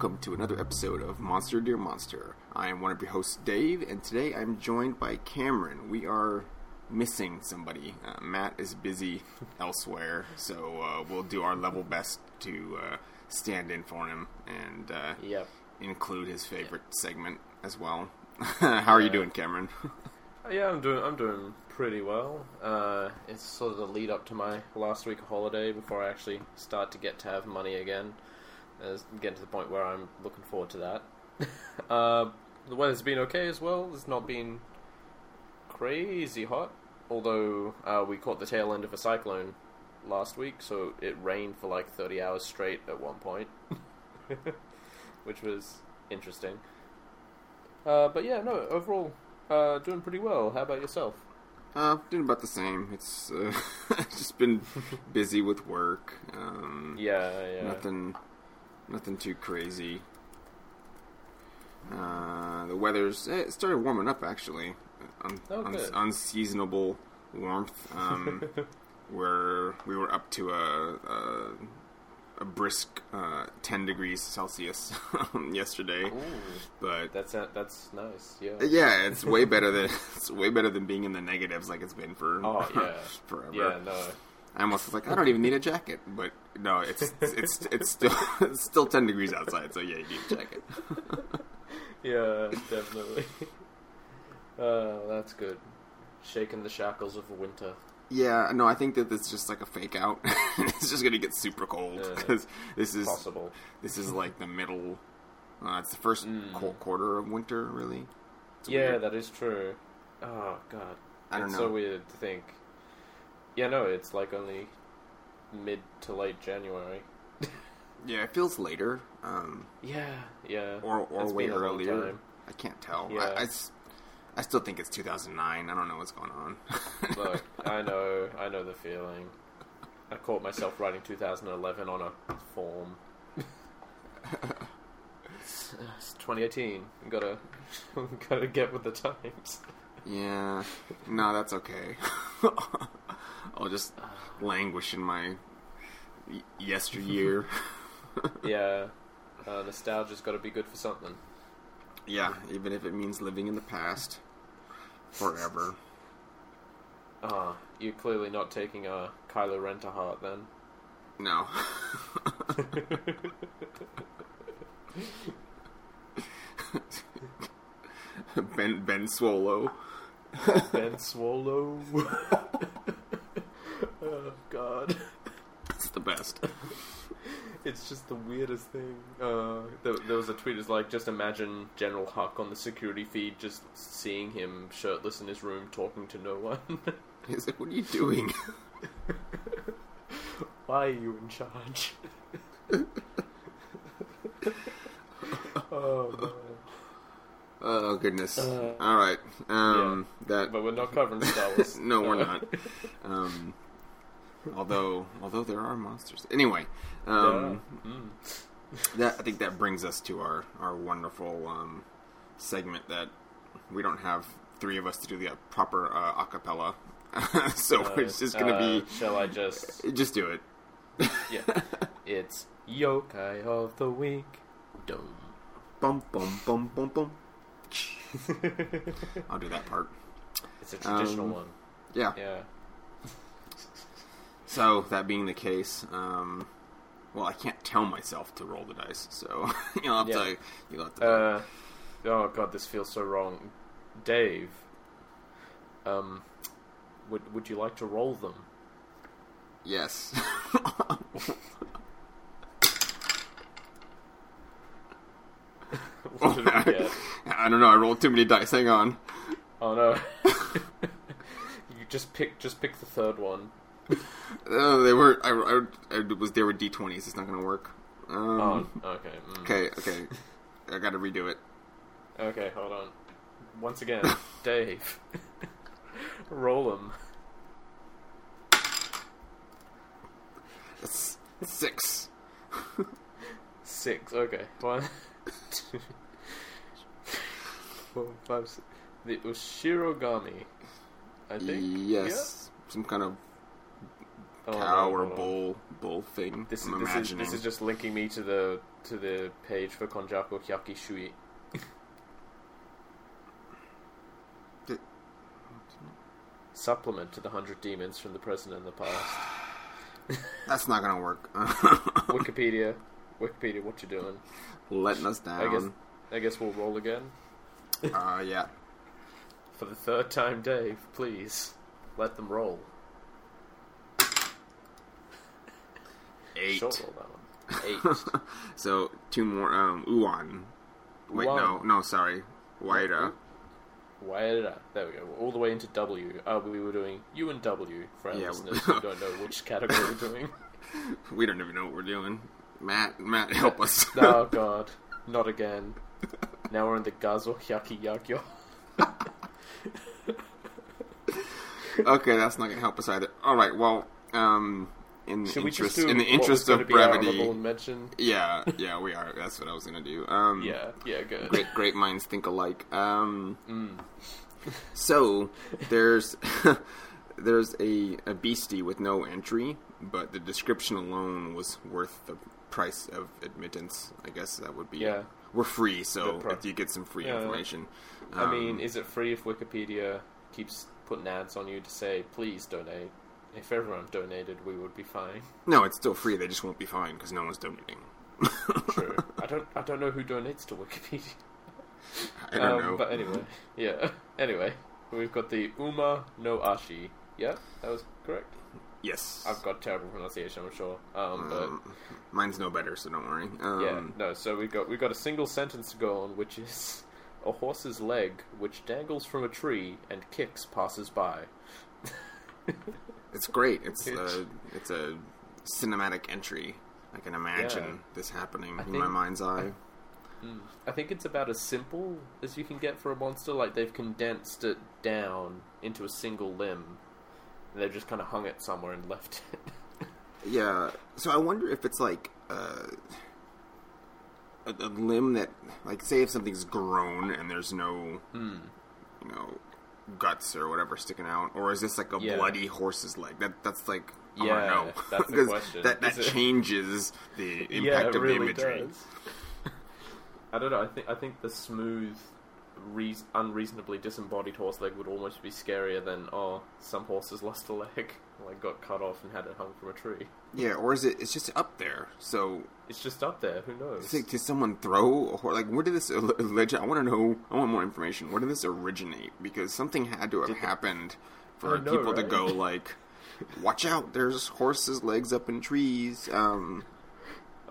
Welcome to another episode of Monster Dear Monster. I am one of your hosts, Dave, and today I'm joined by Cameron. We are missing somebody. Uh, Matt is busy elsewhere, so uh, we'll do our level best to uh, stand in for him and uh, Yep. include his favorite segment as well. How are you doing, Cameron? Yeah, I'm doing. I'm doing pretty well. Uh, it's sort of the lead up to my last week of holiday before I actually start to get to have money again. As getting to the point where I'm looking forward to that. uh, the weather's been okay as well. It's not been crazy hot, although uh, we caught the tail end of a cyclone last week, so it rained for like 30 hours straight at one point, which was interesting. Uh, but yeah, no, overall, uh, doing pretty well. How about yourself? Uh, doing about the same. It's uh, just been busy with work. Um, Yeah, yeah. Nothing, nothing too crazy. Uh, the weather's eh, it started warming up actually. Un- Oh, un- unseasonable warmth. Um, where we were up to a a, a brisk uh, ten degrees Celsius yesterday, Ooh, but that's uh, that's nice. Yeah. yeah, it's way better than it's way better than being in the negatives like it's been for Oh yeah. forever. Yeah. No. I almost was like, I don't even need a jacket, but no, it's it's it's still it's still ten degrees outside, so yeah, you need a jacket. Yeah, definitely. Uh, that's good. Shaking the shackles of winter. Yeah, no, I think that it's just like a fake out. it's just gonna get super cold Yeah. because this is Possible. this is like the middle. Uh, it's the first Mm. qu- quarter of winter, really. It's Yeah, weird. that is true. Oh god. I don't it's know. so weird to think. Yeah, no, it's like only mid to late January. yeah, it feels later, um, Yeah, yeah. or or It's way been a long earlier. I can't tell. Yeah. I still think it's 2009. I don't know what's going on. Look, I know, I know the feeling. I caught myself writing 2011 on a form. it's, it's 2018. We gotta, gotta get with the times. Yeah, no, that's okay. I'll just languish in my y- yesteryear. Yeah, uh, nostalgia's got to be good for something. yeah, even if it means living in the past forever. Ah, you're clearly not taking a Kylo Ren to heart then. No. ben Ben Swolo. Ben Swolo. oh God. It's the best. It's just the weirdest thing. Uh, there, there was a tweet. It's like, just imagine General Hux on the security feed, just seeing him shirtless in his room, talking to no one. He's like, what are you doing? Why are you in charge? oh man! Oh goodness. Uh, All right. Um, that. But we're not covering Star Wars. no, we're Uh, not. Um, although, although there are monsters. Anyway, um, yeah. Mm. that I think that brings us to our our wonderful um, segment that we don't have three of us to do the proper uh, acapella, so Uh, it's just gonna uh, Shall I just? just do it. Yeah. it's Yokai of the Week. Dum. Bum bum bum bum bum. I'll do that part. It's a traditional Um, one. Yeah. Yeah. So that being the case, um, well, I can't tell myself to roll the dice, so you'll have Yeah. to you'll have to. Uh, oh god, this feels so wrong. Dave, um, would would you like to roll them? yes. what did we? I don't know. I rolled too many dice. Hang on. Oh no! you just pick just pick the third one. Oh, they were. I, I, I was there with d20s. It's not going to work. Um, Oh, okay. mm. Okay. Okay. I got to redo it. Okay, hold on. Once again, Dave, roll them. That's six. Six. Okay. One, two, four, five, six. The Ushirogami. I think. Yes. Some kind of Yeah? Oh, cow or bull bull thing. This, I'm this is this is just linking me to the to the page for Konjaku Hyakki Shui. Supplement to the hundred demons from the present and the past. That's not gonna work. Wikipedia, Wikipedia, what you doing? Letting us down. I guess I guess we'll roll again Uh, yeah. for the third time, Dave. Please let them roll. Eight. Short roll that one. Eight. So two more. Um, Uwan. Wait, no, Uwan. no, sorry. Waida. Why did I? There we go. We're all the way into W. Uh, we were doing U and W for our Yeah. listeners who don't know which category we're doing. We don't even know what we're doing. Matt, Matt, help us. Oh God, not again. Now we're in the Gazu Hyakki Yagyō. okay, that's not gonna help us either. All right. Well, um, in the Should we just interest in the interest of brevity, mention? yeah, yeah, we are. That's what I was gonna do. Um, Yeah, yeah, good. great great minds think alike. Um, Mm. so there's there's a a beastie with no entry, but the description alone was worth the price of admittance. I guess that would be. Yeah. We're free, so pro- if you get some free Yeah. information. I mean, Um, is it free if Wikipedia keeps putting ads on you to say, please donate? If everyone donated, we would be fine. no, it's still free. They just won't be fine because no one's donating. True. I don't. I don't know who donates to Wikipedia. I don't um, know. But anyway, yeah. Anyway, we've got the Uma no Ashi. Yeah, that was correct. yes, I've got terrible pronunciation, I'm sure. Um, but Um, mine's no better, so don't worry. Um, yeah, no. So we got we got a single sentence to go on, which is a horse's leg which dangles from a tree and kicks passers by. It's great. It's a it's a cinematic entry. I can imagine Yeah. this happening I in my mind's eye. Mm. I think it's about as simple as you can get for a monster. Like they've condensed it down into a single limb. And they've just kind of hung it somewhere and left it. Yeah. So I wonder if it's like uh, a, a limb that, like, say if something's grown and there's no, Hmm. you know, guts or whatever sticking out, or is this like a Yeah. bloody horse's leg? That that's like. I Yeah, don't know. that's the 'Cause question. That that Is it- changes the impact yeah, it of really the imagery. does. I don't know. I think I think the smooth, reas unreasonably disembodied horse leg would almost be scarier than oh, some horses lost a leg, like got cut off and had it hung from a tree. Yeah, or is it? It's just up there. So It's just up there. Who knows? Like, did someone throw a horse? Like, where did this legend? I want to know. I want more information. Where did this originate? Because something had to have Did the- happened for know, people to go like, "Watch out! There's horses' legs up in trees." Um,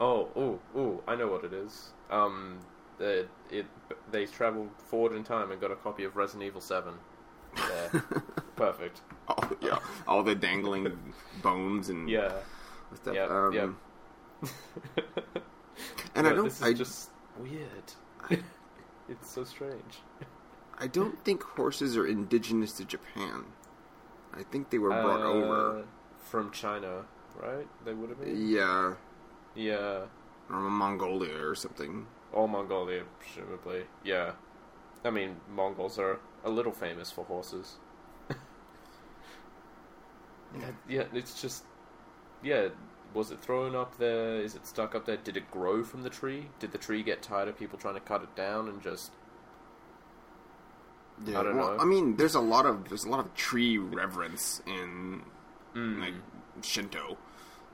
Oh, oh, oh! I know what it is. Um, the, it they traveled forward in time and got a copy of Resident Evil Seven. Perfect. all, yeah, all the dangling bones and Yeah, stuff. yeah, um, yeah. And I don't. This is I, just weird. it's so strange. I don't think horses are indigenous to Japan. I think they were brought over. Uh, from China, right? They would have been. Yeah, Yeah, or Mongolia or something. or Mongolia, presumably. Yeah, I mean Mongols are a little famous for horses. yeah, yeah, it's just yeah. Was it thrown up there? Is it stuck up there? Did it grow from the tree? Did the tree get tired of people trying to cut it down and just Yeah, I don't well, know. I mean, there's a lot of there's a lot of tree reverence in Mm. like Shinto.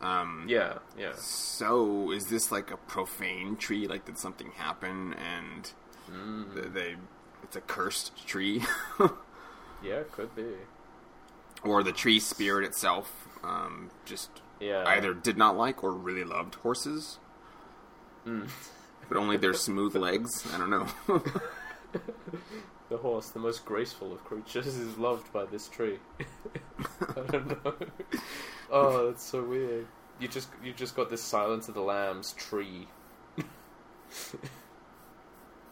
Um, yeah, yeah. So is this like a profane tree? Like, did something happen and Mm. th- they it's a cursed tree, Yeah, could be. or the tree spirit itself um, just Yeah. either did not like or really loved horses, Mm. but only their smooth legs. I don't know. The horse, the most graceful of creatures, is loved by this tree. I don't know. Oh, that's so weird. You just you just got this Silence of the Lambs tree. I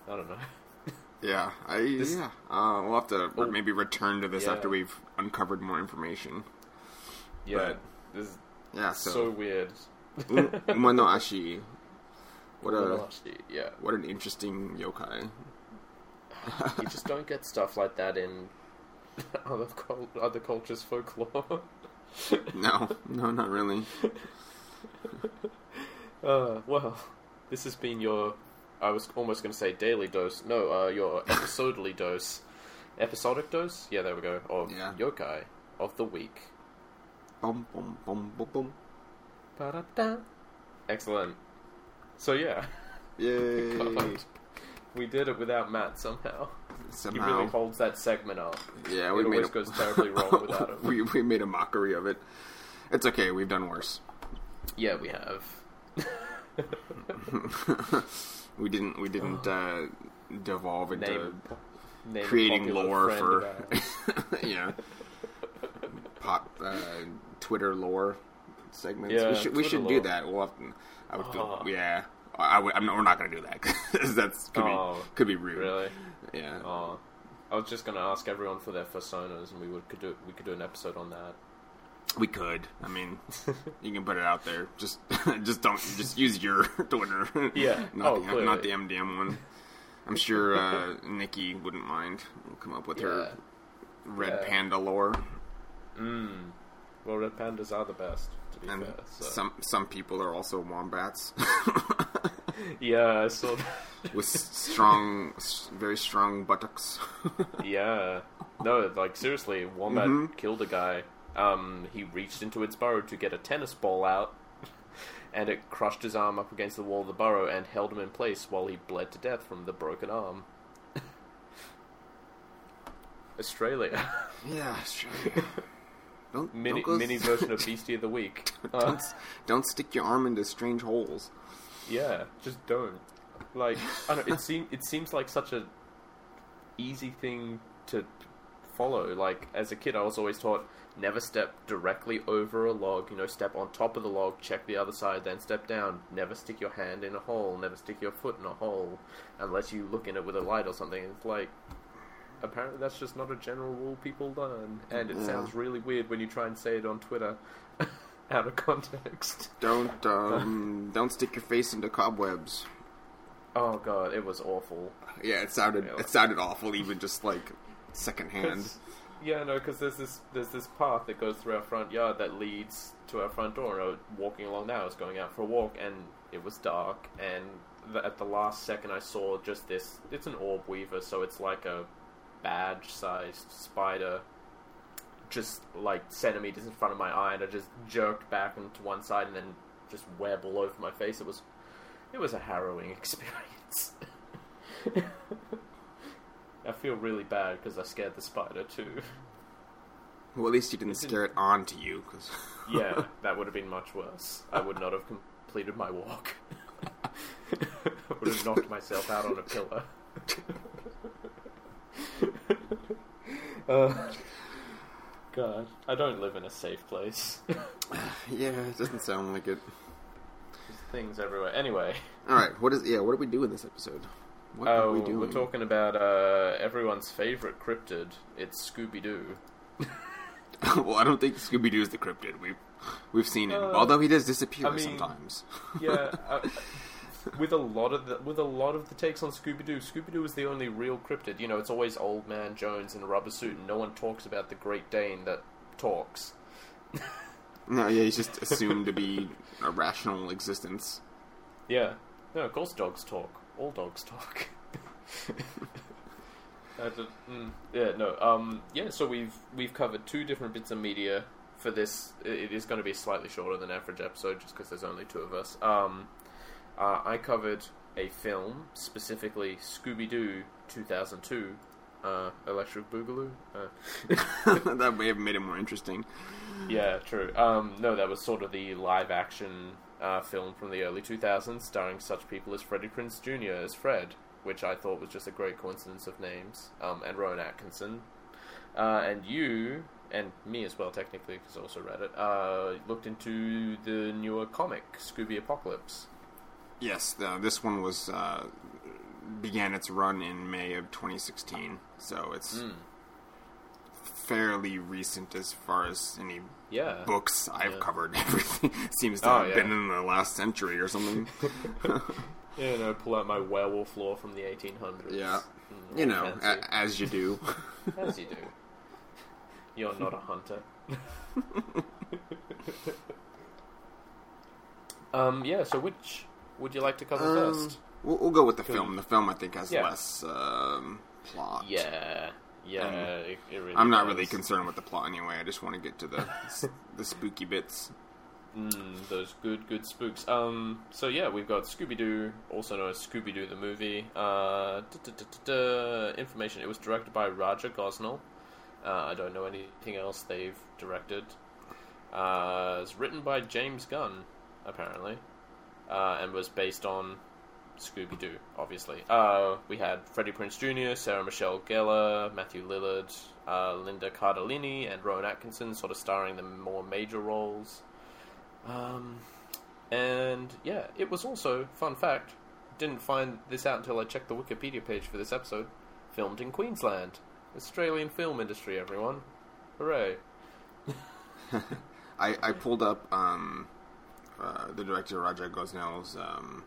don't know. Yeah, I This- yeah. Uh, we'll have to Oh. maybe return to this Yeah. after we've uncovered more information. Yeah, But- this is Yeah, so, so, weird. Um, Uma no Ashi. What a yeah, what an interesting yokai. you just don't get stuff like that in other other cultures' folklore. No, no, not really. Uh, well, this has been your. I was almost going to say daily dose. No, uh, your episodally dose. Episodic dose? Yeah, there we go. Of Yeah. yokai of the week. Bum, bum, bum, bum, bum. Ba-da-da. Excellent. So, yeah. Yay! God. We did it without Matt somehow. Somehow. He really holds that segment up. yeah, it made always a, goes terribly wrong without him. we we made a mockery of it. It's okay. We've done worse. Yeah, we have. We didn't. We didn't uh, devolve into Name, name creating lore for yeah pop uh, Twitter lore segments. Yeah, we should we should do that. We'll to, I would feel, Oh. yeah. I, would- I'm not, we're not going to do that because that's could Oh, be could be rude. Really? Yeah. Oh, I was just gonna ask everyone for their personas, and we would could do we could do an episode on that. We could. I mean, you can put it out there. Just just don't just use your Twitter. Yeah. Not Oh, the clearly. not the MDM one. I'm sure uh, Nikki wouldn't mind. We'll come up with her red Yeah. panda lore. Mm. Well, red pandas are the best, to be And fair. So. some some people are also wombats Yeah, I saw. That. with strong, very strong buttocks. yeah. No, like seriously, Wombat Mhm. killed a guy. Um, he reached into its burrow to get a tennis ball out, and it crushed his arm up against the wall of the burrow and held him in place while he bled to death from the broken arm. Australia. yeah, Australia. Don't mini don't, mini version of Beastie of the Week. Uh, don't don't stick your arm into strange holes. yeah, just don't. Like I don't. It seems it seems like such a easy thing to follow. Like as a kid, I was always taught never step directly over a log. You know, step on top of the log, check the other side, then step down. Never stick your hand in a hole. Never stick your foot in a hole unless you look in it with a light or something. It's like apparently that's just not a general rule people learn, and it Yeah. sounds really weird when you try and say it on Twitter out of context. Don't um, don't stick your face into cobwebs. Oh god, it was awful. Yeah, it sounded Yeah. it sounded awful, even just like secondhand. Yeah, no, because there's this there's this path that goes through our front yard that leads to our front door. And I was walking along there, I was going out for a walk, and it was dark. And the, at the last second, I saw just this. It's an orb weaver, so it's like a badge-sized spider, just like centimeters in front of my eye, and I just jerked back into one side, and then just web all over my face. It was it was a harrowing experience. I feel really bad because I scared the spider too. Well, at least you didn't scare it onto you, because Yeah, that would have been much worse. I would not have completed my walk. I would have knocked myself out on a pillar. uh, God, I don't live in a safe place. yeah, it doesn't sound like it. There's things everywhere. Anyway, All right, what is yeah? What do we do in this episode? What oh, we we doing? are talking about uh, everyone's favorite cryptid. It's Scooby Doo. well, I don't think Scooby Doo is the cryptid. We've we've seen him, Uh, although he does disappear I mean- sometimes. Yeah, uh, with a lot of the with a lot of the takes on Scooby Doo, Scooby Doo is the only real cryptid. You know, it's always Old Man Jones in a rubber suit, and no one talks about the Great Dane that talks. no, yeah, he's just assumed to be a rational existence. Yeah, no, of course dogs talk. All dogs talk. I just- mm, yeah, no, um, yeah. So we've we've covered two different bits of media for this. It it is going to be slightly shorter than average episode, just because there's only two of us. Um, uh, I covered a film specifically Scooby Doo 2002, uh, Electric Boogaloo. Uh, that may have made it more interesting. yeah, true. Um, no, that was sort of the live action uh, film from the early 2000s, starring such people as Freddie Prinze Jr. as Fred, which I thought was just a great coincidence of names, um, and Rowan Atkinson. Uh, and you, and me as well, technically, because I also read it, uh, looked into the newer comic, Scooby Apocalypse. Yes, the, this one was uh, began its run in May of 2016, so it's Mm. Fairly recent as far as any Yeah. books I've Yeah. covered. Everything seems to Oh, have yeah. been in the last century or something. Yeah, no, pull out my werewolf lore from the 1800s. Yeah. Mm, you know, a- as you do. As you do. You're not a hunter. um, yeah. So which would you like to cover Um, first? We'll, we'll go with the film. The film, I think, has Yeah. less um, plot. Yeah, yeah. Um, it, it really I'm not does. really concerned with the plot anyway. I just want to get to the the spooky bits. Mm, those good, good spooks. Um, so yeah, we've got Scooby Doo, also known as Scooby Doo the movie. Uh, information. It was directed by Raja Gosnell. Uh, I don't know anything else they've directed. Uh, it's written by James Gunn, apparently, uh, and was based on Scooby Doo, obviously. Uh, we had Freddie Prinze Jr., Sarah Michelle Gellar, Matthew Lillard, uh, Linda Cardellini, and Rowan Atkinson, sort of starring the more major roles. Um, and yeah, it was also fun fact. Didn't find this out until I checked the Wikipedia page for this episode. Filmed in Queensland, Australian film industry. Everyone, hooray! I, I pulled up um, uh, the director Raja Gosnell's. Um,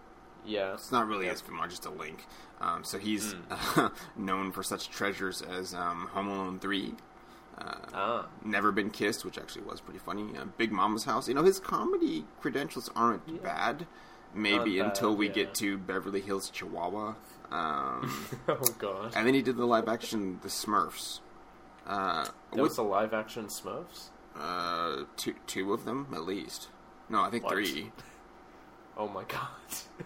Yeah, it's not really Yeah. his film, just a link. Um, so he's Hmm. known for such treasures as um, Home Alone Three, uh, ah, Never Been Kissed, which actually was pretty funny. Uh, Big Momma's House. You know his comedy credentials aren't Yeah. bad. Maybe Not until bad, we yeah. get to Beverly Hills Chihuahua. Um, oh god, and then he did the live action The Smurfs. Uh, was a live action Smurfs. uh, two two of them at least. No, I think What? three. Oh my god.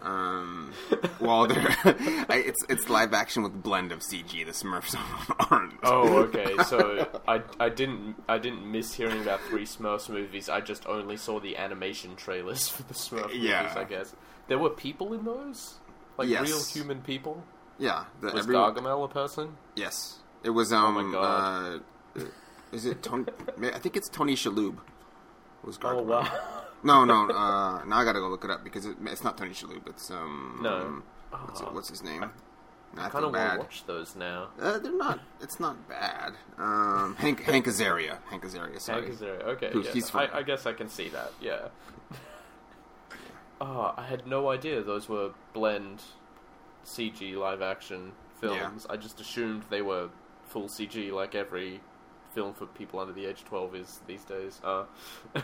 Um, well, it's it's live action with blend of CG. The Smurfs aren't. Oh, okay. So I I didn't I didn't miss hearing about three Smurfs movies. I just only saw the animation trailers for the Smurf Yeah. movies. I guess there were people in those, like Yes. real human people. yeah, the, Was every- Gargamel a person? Yes, it was. Um, Oh my God. Uh, is it Tony? I think it's Tony Shalhoub. Was Oh Gargamel. wow. No, no. Uh, now I gotta go look it up because it, it's not Tony Shalhoub. It's um. No. What's, it, what's his name? I, I kind of want bad. to watch those now. Uh, they're not. It's not bad. Um, Hank Hank Azaria. Hank Azaria. Sorry. Hank Azaria. Okay, Who's- yeah. he's. I, I guess I can see that. Yeah. oh, I had no idea those were blend CG live action films. I just assumed they were full CG, like every film for people under the age of twelve is these days. Uh,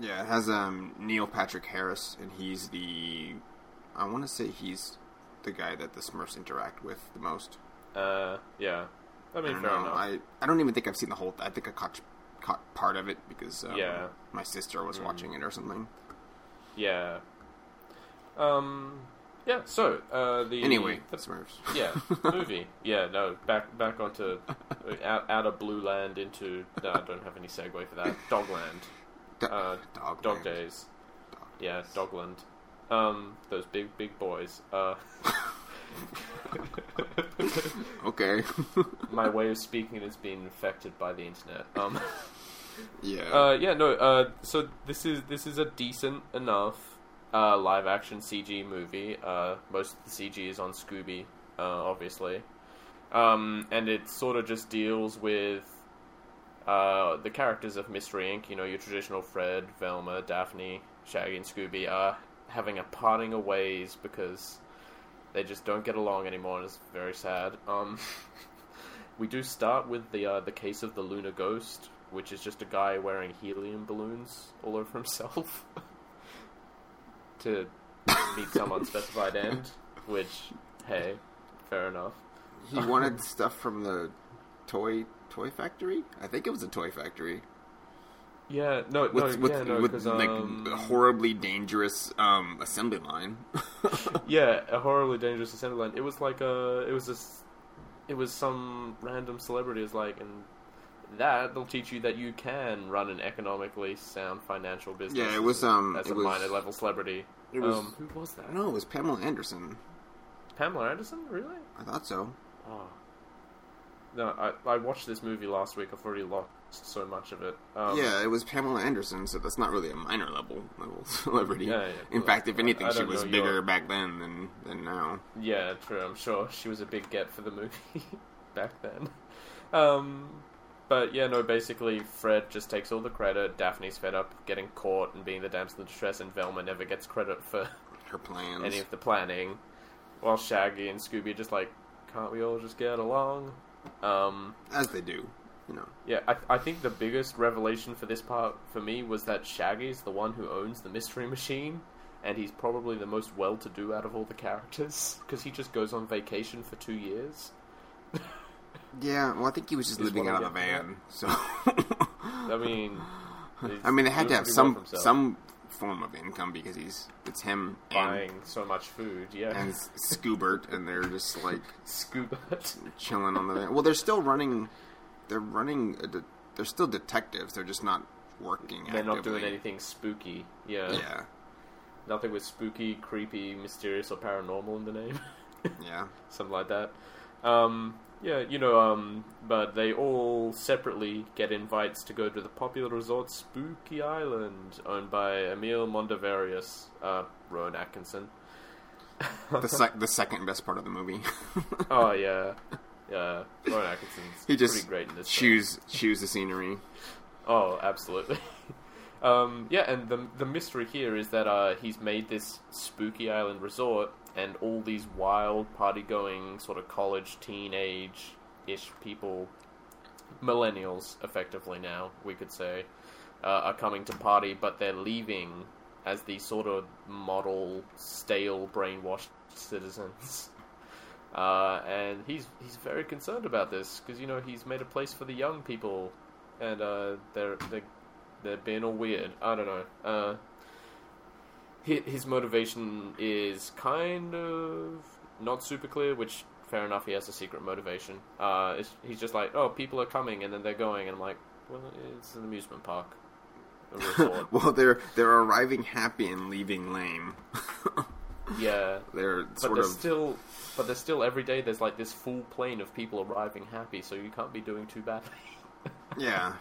Yeah, it has um Neil Patrick Harris, and he's the. I want to say he's the guy that the Smurfs interact with the most. uh, yeah. I I mean, don't fair know. enough. I I don't even think I've seen the whole. I think I caught caught part of it because um, Yeah. my sister was Mm. watching it or something. Yeah. Um. Yeah. So, uh, the Anyway, the Smurfs. Yeah, movie. Yeah, no, back back onto out, out of Blue Land into. No, I don't have any segue for that. Dogland, Do- uh, dog. Dog. Days. Dog Yeah. Dogland. Um, those big big boys. Uh, Okay. my way of speaking has been infected by the internet. Um, yeah. uh, yeah, no. Uh, so this is this is a decent enough uh, live action CG movie. Uh, most of the CG is on Scooby, uh, obviously, um, and it sort of just deals with uh, the characters of Mystery Inc. You know, your traditional Fred, Velma, Daphne, Shaggy, and Scooby are having a parting of ways because they just don't get along anymore, and it's very sad. Um, we do start with the uh, the case of the Lunar Ghost, which is just a guy wearing helium balloons all over himself to meet some unspecified end. Which, hey, fair enough. he wanted stuff from the toy toy factory. I think it was a toy factory Yeah, no, with no, with, yeah, no, with like um, a horribly dangerous um assembly line. yeah, a horribly dangerous assembly line. It was like a, it was this, it was some random celebrity is like, and that they'll teach you that you can run an economically sound financial business. Yeah, it was, um, as a was- minor level celebrity. It was. um, who was that? don't. It was Pamela Anderson. Pamela Anderson, really? I thought so. Oh. No, I I watched this movie last week. I've already lost so much of it. Um, yeah, it was Pamela Anderson, so that's not really a minor level level celebrity. Yeah, yeah. In fact, if anything, I she was bigger your- back then than than now. Yeah, true. I'm sure she was a big get for the movie back then. Um, but yeah, no. Basically, Fred just takes all the credit. Daphne's fed up getting caught and being the damsel in distress, and Velma never gets credit for Her plans. any of the planning. While Shaggy and Scooby are just like, can't we all just get along? Um, As they do. you know. Yeah, I, I think the biggest revelation for this part for me was that Shaggy's the one who owns the mystery machine, and he's probably the most well-to-do out of all the characters because he just goes on vacation for two years. Yeah, well, I think he was just Is living out of the van. So, I mean, I mean, they had to have some some form of income because he's it's him and, buying so much food. Yeah, and Scoobert, and they're just like scuba. chilling on the. Well, they're still running. They're running. De- they're still detectives. They're just not working. They're not doing anything spooky. Yeah. Yeah, nothing with spooky, creepy, mysterious, or paranormal in the name. yeah. something like that. Um, yeah, you know, um, but they all separately get invites to go to the popular resort Spooky Island, owned by Emil Mondavarius, uh, Rowan Atkinson. The sec- the second best part of the movie. Oh yeah, yeah, Rowan Atkinson's he just pretty great in this. chews chews the scenery. Oh, absolutely. um, yeah, and the the mystery here is that uh, he's made this spooky island resort, and all these wild party-going sort of college, teenage-ish people, millennials, effectively now we could say, uh, are coming to party, but they're leaving as these sort of model, stale, brainwashed citizens. Uh, and he's he's very concerned about this because you know he's made a place for the young people and uh, they're they're they're being all weird. I don't know. His, motivation is kind of not super clear, which fair enough. He has a secret motivation. Uh, it's, he's just like, oh, people are coming and then they're going, and I'm like, well, it's an amusement park, a well, they're they're arriving happy and leaving lame. yeah, they're but there's of still. But there's still every day. There's like this full plane of people arriving happy, so you can't be doing too badly. yeah.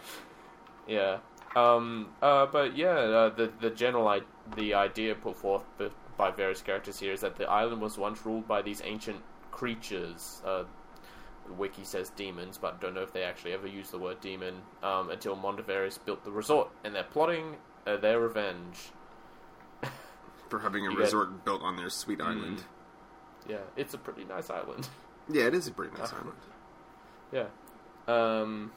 Yeah. Um, uh, but yeah, uh, the the general I- the idea put forth b- by various characters here is that the island was once ruled by these ancient creatures. Uh, the wiki says demons, but don't know if they actually ever use the word demon. Um, until Mondavarius built the resort, and they're plotting uh, their revenge. For having a You get- resort built on their sweet island. Yeah, it's a pretty nice island. Yeah, it is a pretty nice island. Yeah. Um,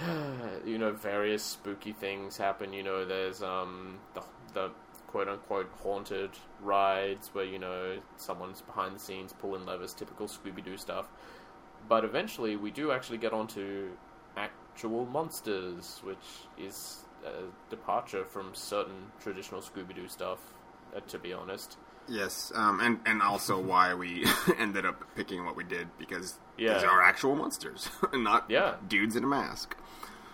you know, various spooky things happen. You know, there's um the the quote unquote haunted rides where you know someone's behind the scenes pulling levers, typical Scooby Doo stuff. But eventually, we do actually get onto actual monsters, which is a departure from certain traditional Scooby Doo stuff. Uh, to be honest, Yes, um, and and also why we ended up picking what we did because Yeah. these are actual monsters, and not Yeah. dudes in a mask.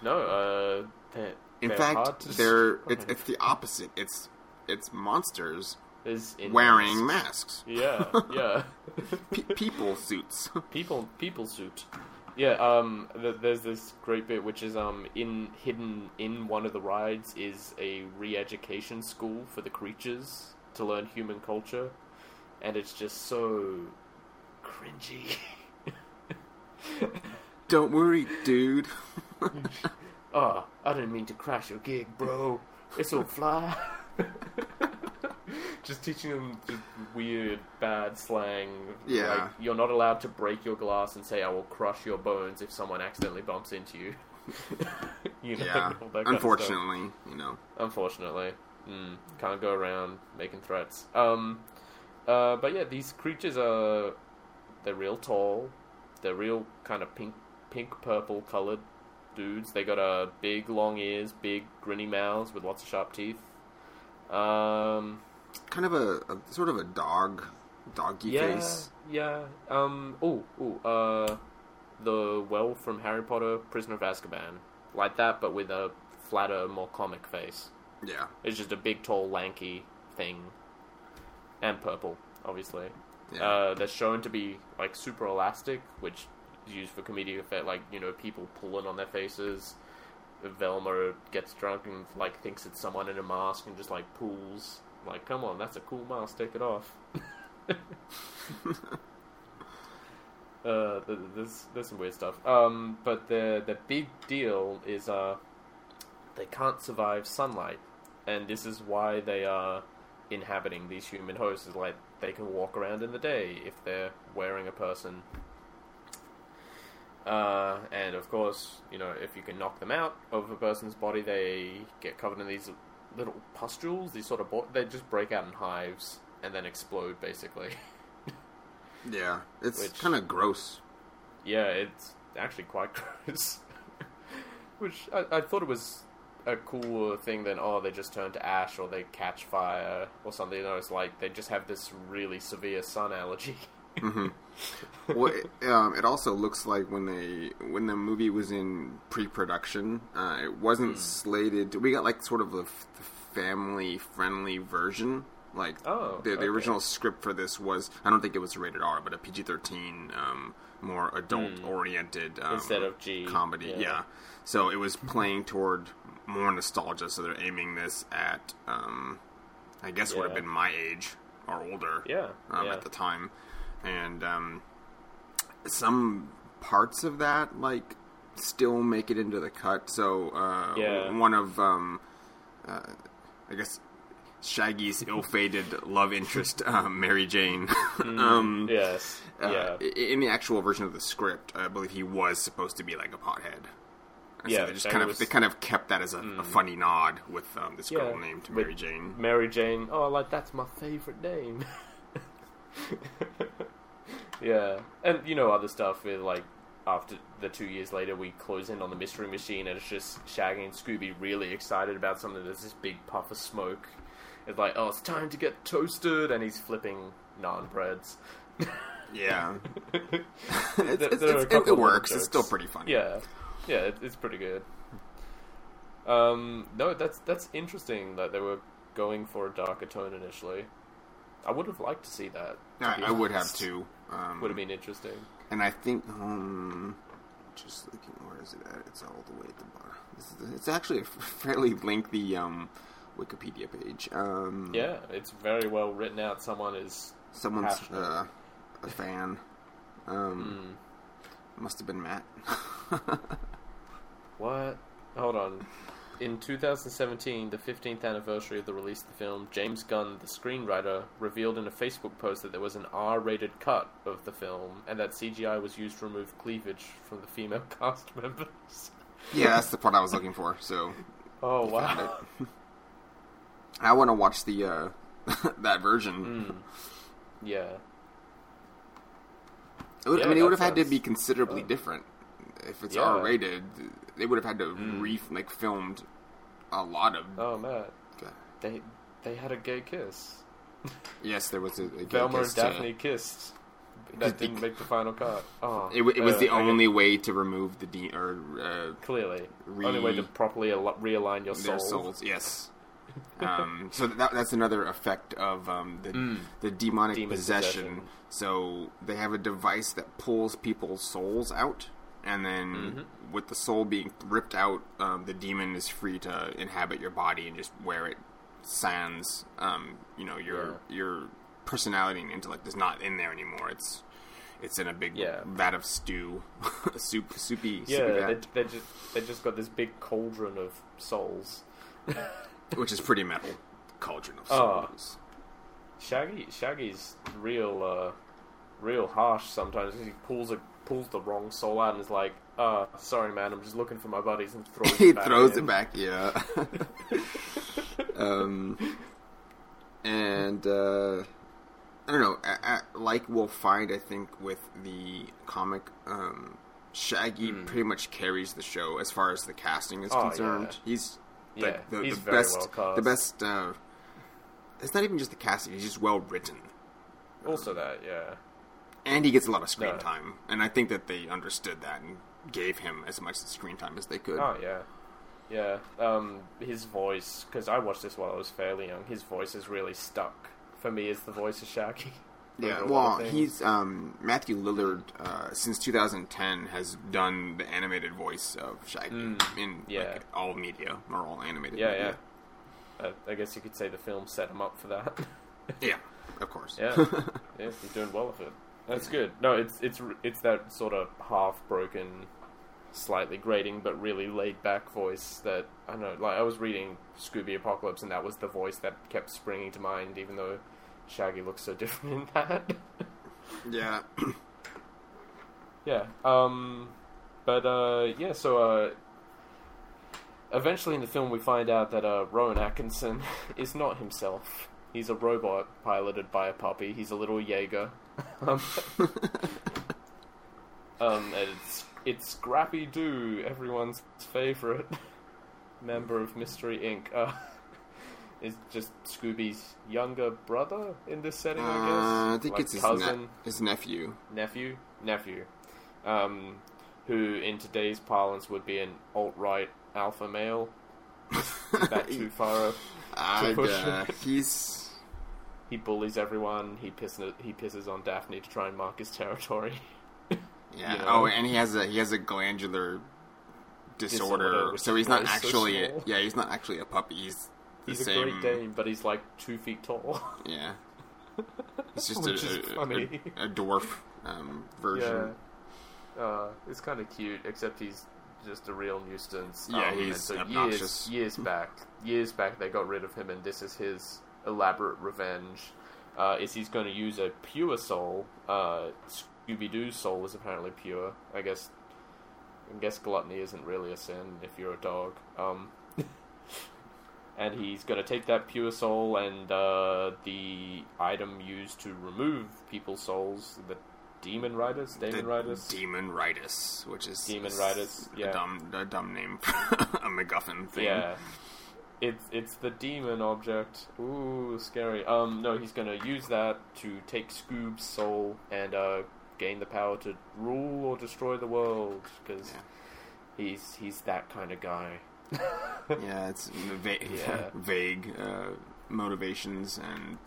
no. Uh, they're, In fact, to they're it's, it's the opposite. It's it's monsters wearing masks. masks, Yeah, yeah. Pe- people suits. people people suit. Yeah, um, th- there's this great bit which is um in hidden in one of the rides is a re-education school for the creatures to learn human culture, and it's just so cringy. Don't worry, dude. oh, I didn't mean to crash your gig, bro. It's all fly. just teaching them just weird, bad slang. Yeah. Like, you're not allowed to break your glass and say, I will crush your bones if someone accidentally bumps into you. you know, yeah, all kind of unfortunately, you know. Unfortunately. Mm, can't go around making threats. Um, uh, but yeah, these creatures are. They're real tall. They're real kind of pink, pink purple colored dudes. They got uh, big long ears, big grinny mouths with lots of sharp teeth. Um, Kind of a, a sort of a dog, doggy yeah, face. yeah. Um, oh, oh, uh, the well from Harry Potter, Prisoner of Azkaban, like that, but with a flatter, more comic face. Yeah, It's just a big, tall, lanky thing, and purple, obviously. yeah. Uh, they're shown to be like super elastic, which is used for comedic effect, like you know people pulling on their faces. Velma gets drunk and like thinks it's someone in a mask and just like pulls. Like, come on, that's a cool mask. Take it off. uh, there's there's some weird stuff. Um, but the the big deal is uh, they can't survive sunlight, and this is why they are inhabiting these human hosts. Is like they can walk around in the day if they're wearing a person. Uh, and of course, you know, if you can knock them out of a person's body, they get covered in these little pustules. These sort of bo- they just break out in hives and then explode, basically. Yeah, it's kind of gross. yeah, it's actually quite gross. Which I, I thought it was a cooler thing than oh they just turn to ash or they catch fire or something. You know, it's like they just have this really severe sun allergy. well, it, um, it also looks like when they when the movie was in pre-production, uh, it wasn't Hmm. slated. We got like sort of a family friendly version. Like Oh, the, the okay. original script for this was, I don't think it was rated R, but a PG-13, um, more adult-oriented um, Hmm. Instead of G, comedy. yeah. Yeah. So it was playing toward more nostalgia. So they're aiming this at, um, I guess, would have been my age or older Yeah, um, yeah. at the time, and um, some parts of that like still make it into the cut. So uh, Yeah. one of um, uh, I guess Shaggy's ill-fated love interest, um, Mary Jane. um, yes, uh, yeah. In the actual version of the script, I believe he was supposed to be like a pothead. And Yeah, so they just kind of was- they kind of kept that as a, a funny nod with um, this girl Yeah, named Mary Jane. Mary Jane. Oh, like that's my favorite name. yeah, and you know other stuff with like after the two years later we close in on the mystery machine and it's just Shaggy and Scooby really excited about something. There's this big puff of smoke. It's like oh it's time to get toasted and he's flipping naan breads. Yeah, it's, it's, there are a it's, it, couple it of works. It's still pretty funny. Yeah, yeah, it, it's pretty good. Um, no, that's that's interesting that they were going for a darker tone initially. I would have liked to see that. to I, I would have too. Um, Would have been interesting. And I think, um, just looking, where is it at? It's all the way at the bottom. This it's actually a fairly lengthy um, Wikipedia page. Um, Yeah, it's very well written out. Someone is. someone's uh, a fan. Um, Mm, Must have been Matt. what? Hold on. In 2017, the 15th anniversary of the release of the film, James Gunn, the screenwriter, revealed in a Facebook post that there was an R-rated cut of the film, and that CGI was used to remove cleavage from the female cast members. yeah, that's the part I was looking for. So Oh wow! I want to watch the uh, that version. Mm. Yeah, would, Yeah, I mean, it would have had to be considerably different. If it's Yeah. R rated, they would have had to Mm. re like filmed a lot of. Oh man, they they had a gay kiss. Yes, there was a, a gay Velma kiss and to- kissed. That didn't make the final cut. Oh, It, it was uh, the only way to remove the de- or uh, clearly re- only way to properly al- realign your their soul. souls. Yes. Um, so that, that's another effect of um, the Mm. the demonic Demon possession. possession. So they have a device that pulls people's souls out, and then Mm-hmm. with the soul being ripped out, um, the demon is free to inhabit your body and just where it sans. Um, you know your your personality and intellect is not in there anymore. It's it's in a big Yeah. vat of stew, soup, soupy, soupy Yeah, they, they just they just got this big cauldron of souls. which is pretty metal. Cauldron of Oh. souls. Shaggy Shaggy's real uh, real harsh sometimes. He pulls a pulls the wrong soul out and is like, "Uh, sorry, man, I'm just looking for my buddies," and throws he it back throws in. it back. Yeah. um, and uh, I don't know. A a- like we'll find, I think, with the comic, um, Shaggy pretty much carries the show as far as the casting is. Oh, concerned. yeah. He's Yeah, the, he's the very best. well cast. The best. Uh, it's not even just the casting; he's just well written, Also, that yeah. and he gets a lot of screen No. time. And I think that they understood that and gave him as much screen time as they could. Oh yeah, yeah. Um, his voice, because I watched this while I was fairly young. His voice is really stuck for me as the voice of Shaggy. Yeah, Over a lot well, he's um, Matthew Lillard uh, since 2010 has done the animated voice of Shaggy in Mm, yeah. like, all media or all animated. yeah, media. yeah. Uh, I guess you could say the film set him up for that. yeah, of course. yeah, yeah, he's doing well with it. That's good. No, it's it's it's that sort of half broken, slightly grating but really laid back voice that I don't know. Like I was reading Scooby Apocalypse, and that was the voice that kept springing to mind, even though Shaggy looks so different in that. yeah. yeah. Um. but uh, yeah, so uh, eventually in the film we find out that uh, Rowan Atkinson is not himself. He's a robot piloted by a puppy. He's a little Jaeger. um, um, and it's it's Scrappy Doo, everyone's favorite member of Mystery Inc. Uh, is just Scooby's younger brother in this setting, I guess. Uh, I think Like it's his, cousin, ne- his nephew. nephew, nephew, um, who in today's parlance would be an alt right alpha male. Is that too far? I'd, push uh, he's He bullies everyone. He pisses. He pisses on Daphne to try and mark his territory. yeah. you know? Oh, and he has a he has a glandular disorder, Disorder, so he's not he's so actually a, yeah he's not actually a puppy. He's the He's a same. Great Dane, but he's like two feet tall. Yeah. It's just Which a, a- funny. a, a dwarf um, version. Yeah, uh, it's kind of cute, except he's just a real nuisance. Yeah, Um, he's so obnoxious. years years back, years back, they got rid of him, and this is his elaborate revenge. Uh, is he's going to use a pure soul? Uh, Scooby Doo's soul is apparently pure. I guess. I guess gluttony isn't really a sin if you're a dog. Um, and he's going to take that pure soul and uh, the item used to remove people's souls, the demon riders, demon riders. Daemon Ritus, which is Demon is Ritus, a dumb a dumb name a MacGuffin thing. Yeah. It's it's the demon object. Ooh, scary. Um, no, he's gonna use that to take Scoob's soul and uh, gain the power to rule or destroy the world because Yeah. he's he's that kind of guy. Yeah, it's va- Yeah. vague uh, motivations and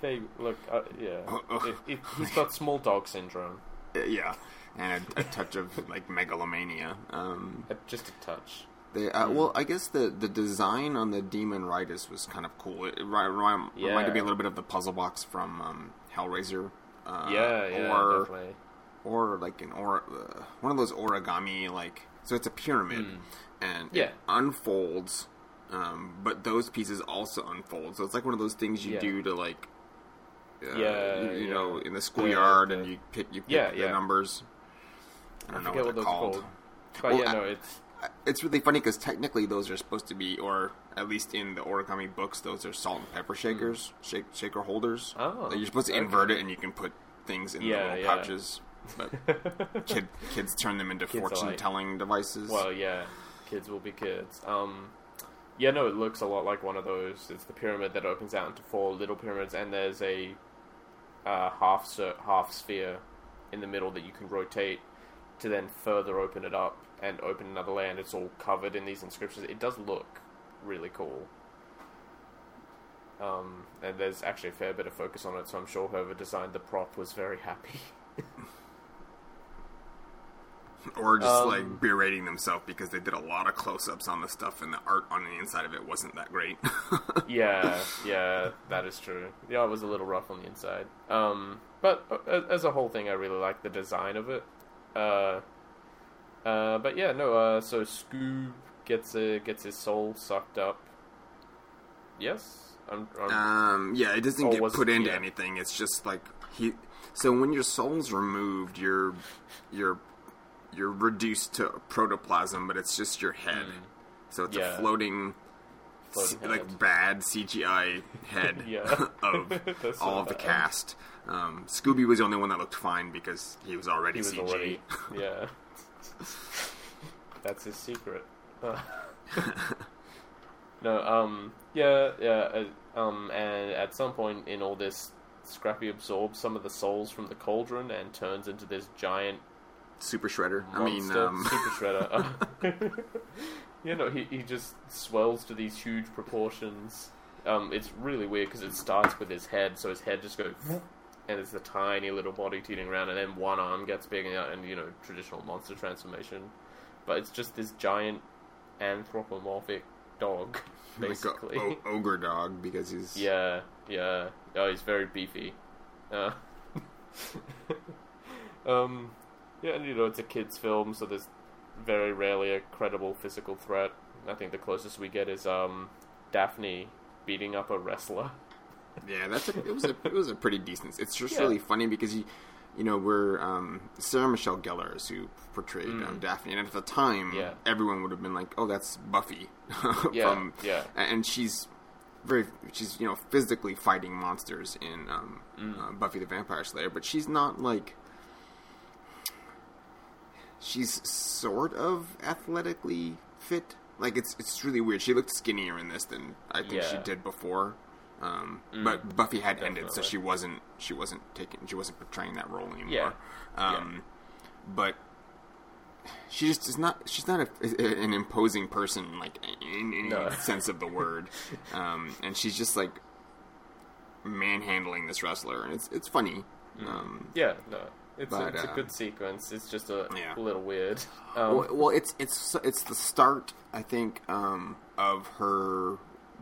vague. look, uh, yeah. Oh, oh. If, if he's got small dog syndrome, uh, yeah, and a, a touch of like megalomania. Um, Uh, just a touch. they, uh, well, I guess the, the design on the Daemon Ritus was kind of cool. It, ri- ri- reminded me a little bit of the puzzle box from um, Hellraiser. Uh, yeah, yeah, or definitely. or like an or uh, one of those origami like so it's a pyramid and Hmm. Yeah. it unfolds um, but those pieces also unfold so it's like one of those things you Yeah. do to like uh, Yeah, you, you yeah. know in the schoolyard and you pick you pick the numbers I I don't know forget what what they're those called. called. But Well, yeah, no, it's It's really funny because technically those are supposed to be, or at least in the origami books, those are salt and pepper shakers, shake, shaker holders. Hmm. Oh, Like, you're supposed to okay. invert it, and you can put things in Yeah, the little pouches. But kid, kids turn them into Kids are like- fortune-telling devices. Well, yeah, kids will be kids. Um, yeah, no, it looks a lot like one of those. It's the pyramid that opens out into four little pyramids, and there's a uh, half cir- half sphere in the middle that you can rotate to then further open it up and open another layer, and it's all covered in these inscriptions. It does look really cool. Um, and there's actually a fair bit of focus on it, so I'm sure whoever designed the prop was very happy. or just um, like berating themselves because they did a lot of close-ups on the stuff, and the art on the inside of it wasn't that great. yeah, yeah, that is true. Yeah, it was a little rough on the inside. Um, but uh, as a whole thing, I really like the design of it. Uh, uh, but yeah, no. Uh, so Scoob gets a, gets his soul sucked up. Yes, I'm. I'm Um, yeah, it doesn't get was- put into yeah. anything. It's just like he. So when your soul's removed, you're you're you're reduced to protoplasm, but it's just your head. So it's. Yeah. a floating, Floating c- like bad CGI head of all of the cast. Um, Scooby was the only one that looked fine because he was already he was CG. already. Yeah, that's his secret. no, um, yeah, yeah, uh, um, and at some point in all this, Scrappy absorbs some of the souls from the cauldron and turns into this giant Super Shredder. I mean, um, super shredder. you know, he he just swells to these huge proportions. Um, it's really weird because it starts with his head, so his head just goes, and it's the tiny little body teeting around, and then one arm gets big, and, and you know, traditional monster transformation. But it's just this giant anthropomorphic dog, like a basically. o- ogre dog because he's Yeah, yeah. Oh, he's very beefy. Uh, um, yeah, and you know, it's a kids' film, so there's very rarely a credible physical threat. I think the closest we get is um, Daphne beating up a wrestler. Yeah, that's a, it was a it was a pretty decent. It's just Yeah. really funny because you you know, where um, Sarah Michelle Gellar is who portrayed um, Daphne, and at the time, Mm. Yeah. everyone would have been like, "Oh, that's Buffy." Yeah, from, yeah. and she's very she's you know physically fighting monsters in um, Mm. uh, Buffy the Vampire Slayer, but she's not like she's sort of athletically fit. Like it's it's really weird. She looked skinnier in this than I think she did before. Um, But Buffy had ended, so Mm. She wasn't she wasn't taking she wasn't portraying that role anymore. Yeah. Um, But she just is not. She's not a, an imposing person, like in any No. sense of the word. Um, and she's just like manhandling this wrestler, and it's it's funny. Um, Yeah, no, it's, But, a, it's uh, a good sequence. It's just a Yeah. little weird. Um, well, well, it's it's it's the start, I think, um, of her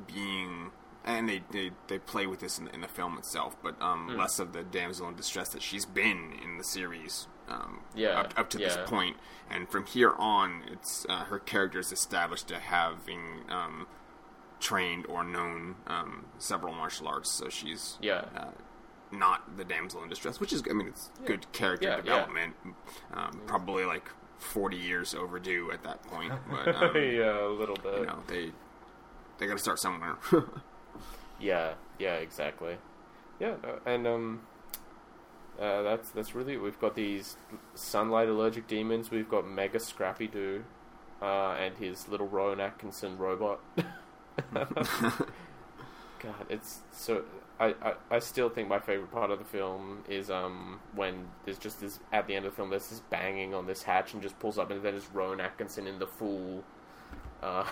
being, and they, they, they play with this in the, in the film itself, but um, Hmm. less of the damsel in distress that she's been in the series. Um, Yeah, up, up to yeah. this point, and from here on, it's uh, her character is established to having um, trained or known um, several martial arts, so she's Yeah. uh, not the damsel in distress, which is, I mean, it's good character Yeah, yeah. development. Um, probably like forty years overdue at that point, but um, yeah, a little bit. you know they they got to start somewhere. Yeah, yeah, exactly. Yeah, and um, uh, that's that's really we've got these sunlight allergic demons. We've got Mega Scrappy Doo, uh, and his little Rowan Atkinson robot. God, it's so. I, I, I still think my favorite part of the film is um when there's just this at the end of the film there's this banging on this hatch and just pulls up and then it's Rowan Atkinson in the full uh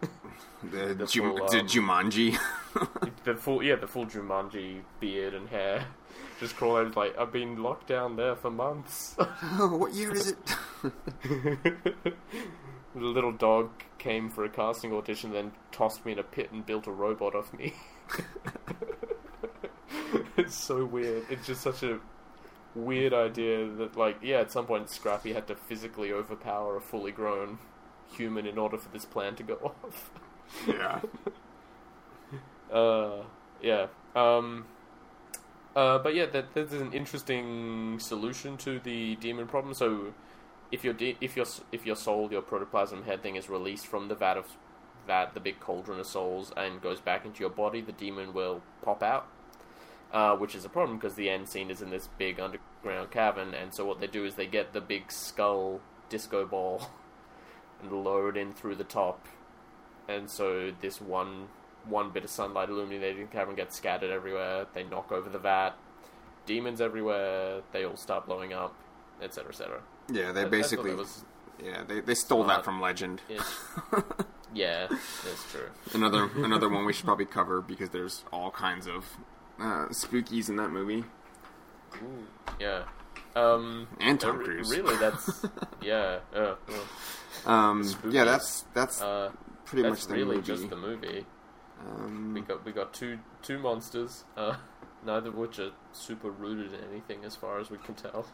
the The Jum- full, the um, Jumanji. the full yeah the full Jumanji beard and hair just crawl out like I've been locked down there for months. oh, what year is it? the little dog came for a casting audition, then tossed me in a pit and built a robot of me. it's so weird. It's just such a weird idea that, like, yeah, at some point Scrappy had to physically overpower a fully grown human in order for this plan to go off. yeah. Uh, yeah. Um, uh, but yeah, that that is an interesting solution to the demon problem. So, if your de- if your if your soul, your protoplasm head thing is released from the vat of vat, the big cauldron of souls, and goes back into your body, the demon will pop out. Uh, which is a problem because the end scene is in this big underground cavern, and so what they do is they get the big skull disco ball and load in through the top, and so this one one bit of sunlight illuminating the cavern gets scattered everywhere. They knock over the vat. Demons everywhere. They all start blowing up, etc., etc. Yeah, they I- I thought basically yeah they they stole that from Legend. yeah, that's true. Another another one we should probably cover because there's all kinds of uh, spookies in that movie. Ooh, yeah. Um, And Tom uh, Cruise. Really, that's yeah. Uh, Um, yeah, that's that's uh, pretty that's much the really movie. just the movie. Um, We got we got two two monsters. Uh, neither of which are super rooted in anything, as far as we can tell.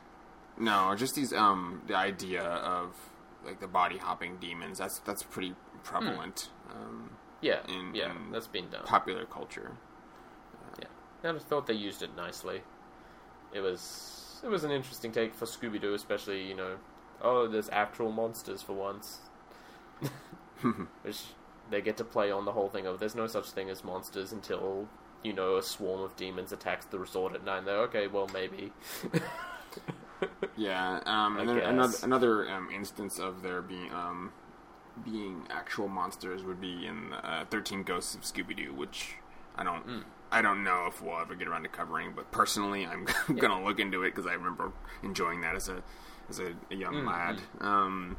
No, just these um the idea of like the body hopping demons. That's that's pretty prevalent um, Yeah, In- yeah, in that's been done. popular culture. I thought they used it nicely. It was it was an interesting take for Scooby Doo, especially you know, oh, there's actual monsters for once, which they get to play on the whole thing of there's no such thing as monsters until you know a swarm of demons attacks the resort at night. They're okay, well maybe. Yeah, um, and then another guess. another um, instance of there being um, being actual monsters would be in uh, Thirteen Ghosts of Scooby Doo, which I don't Hmm. I don't know if we'll ever get around to covering, but personally, I'm gonna look into it because I remember enjoying that as a as a, a young Mm, lad. Um,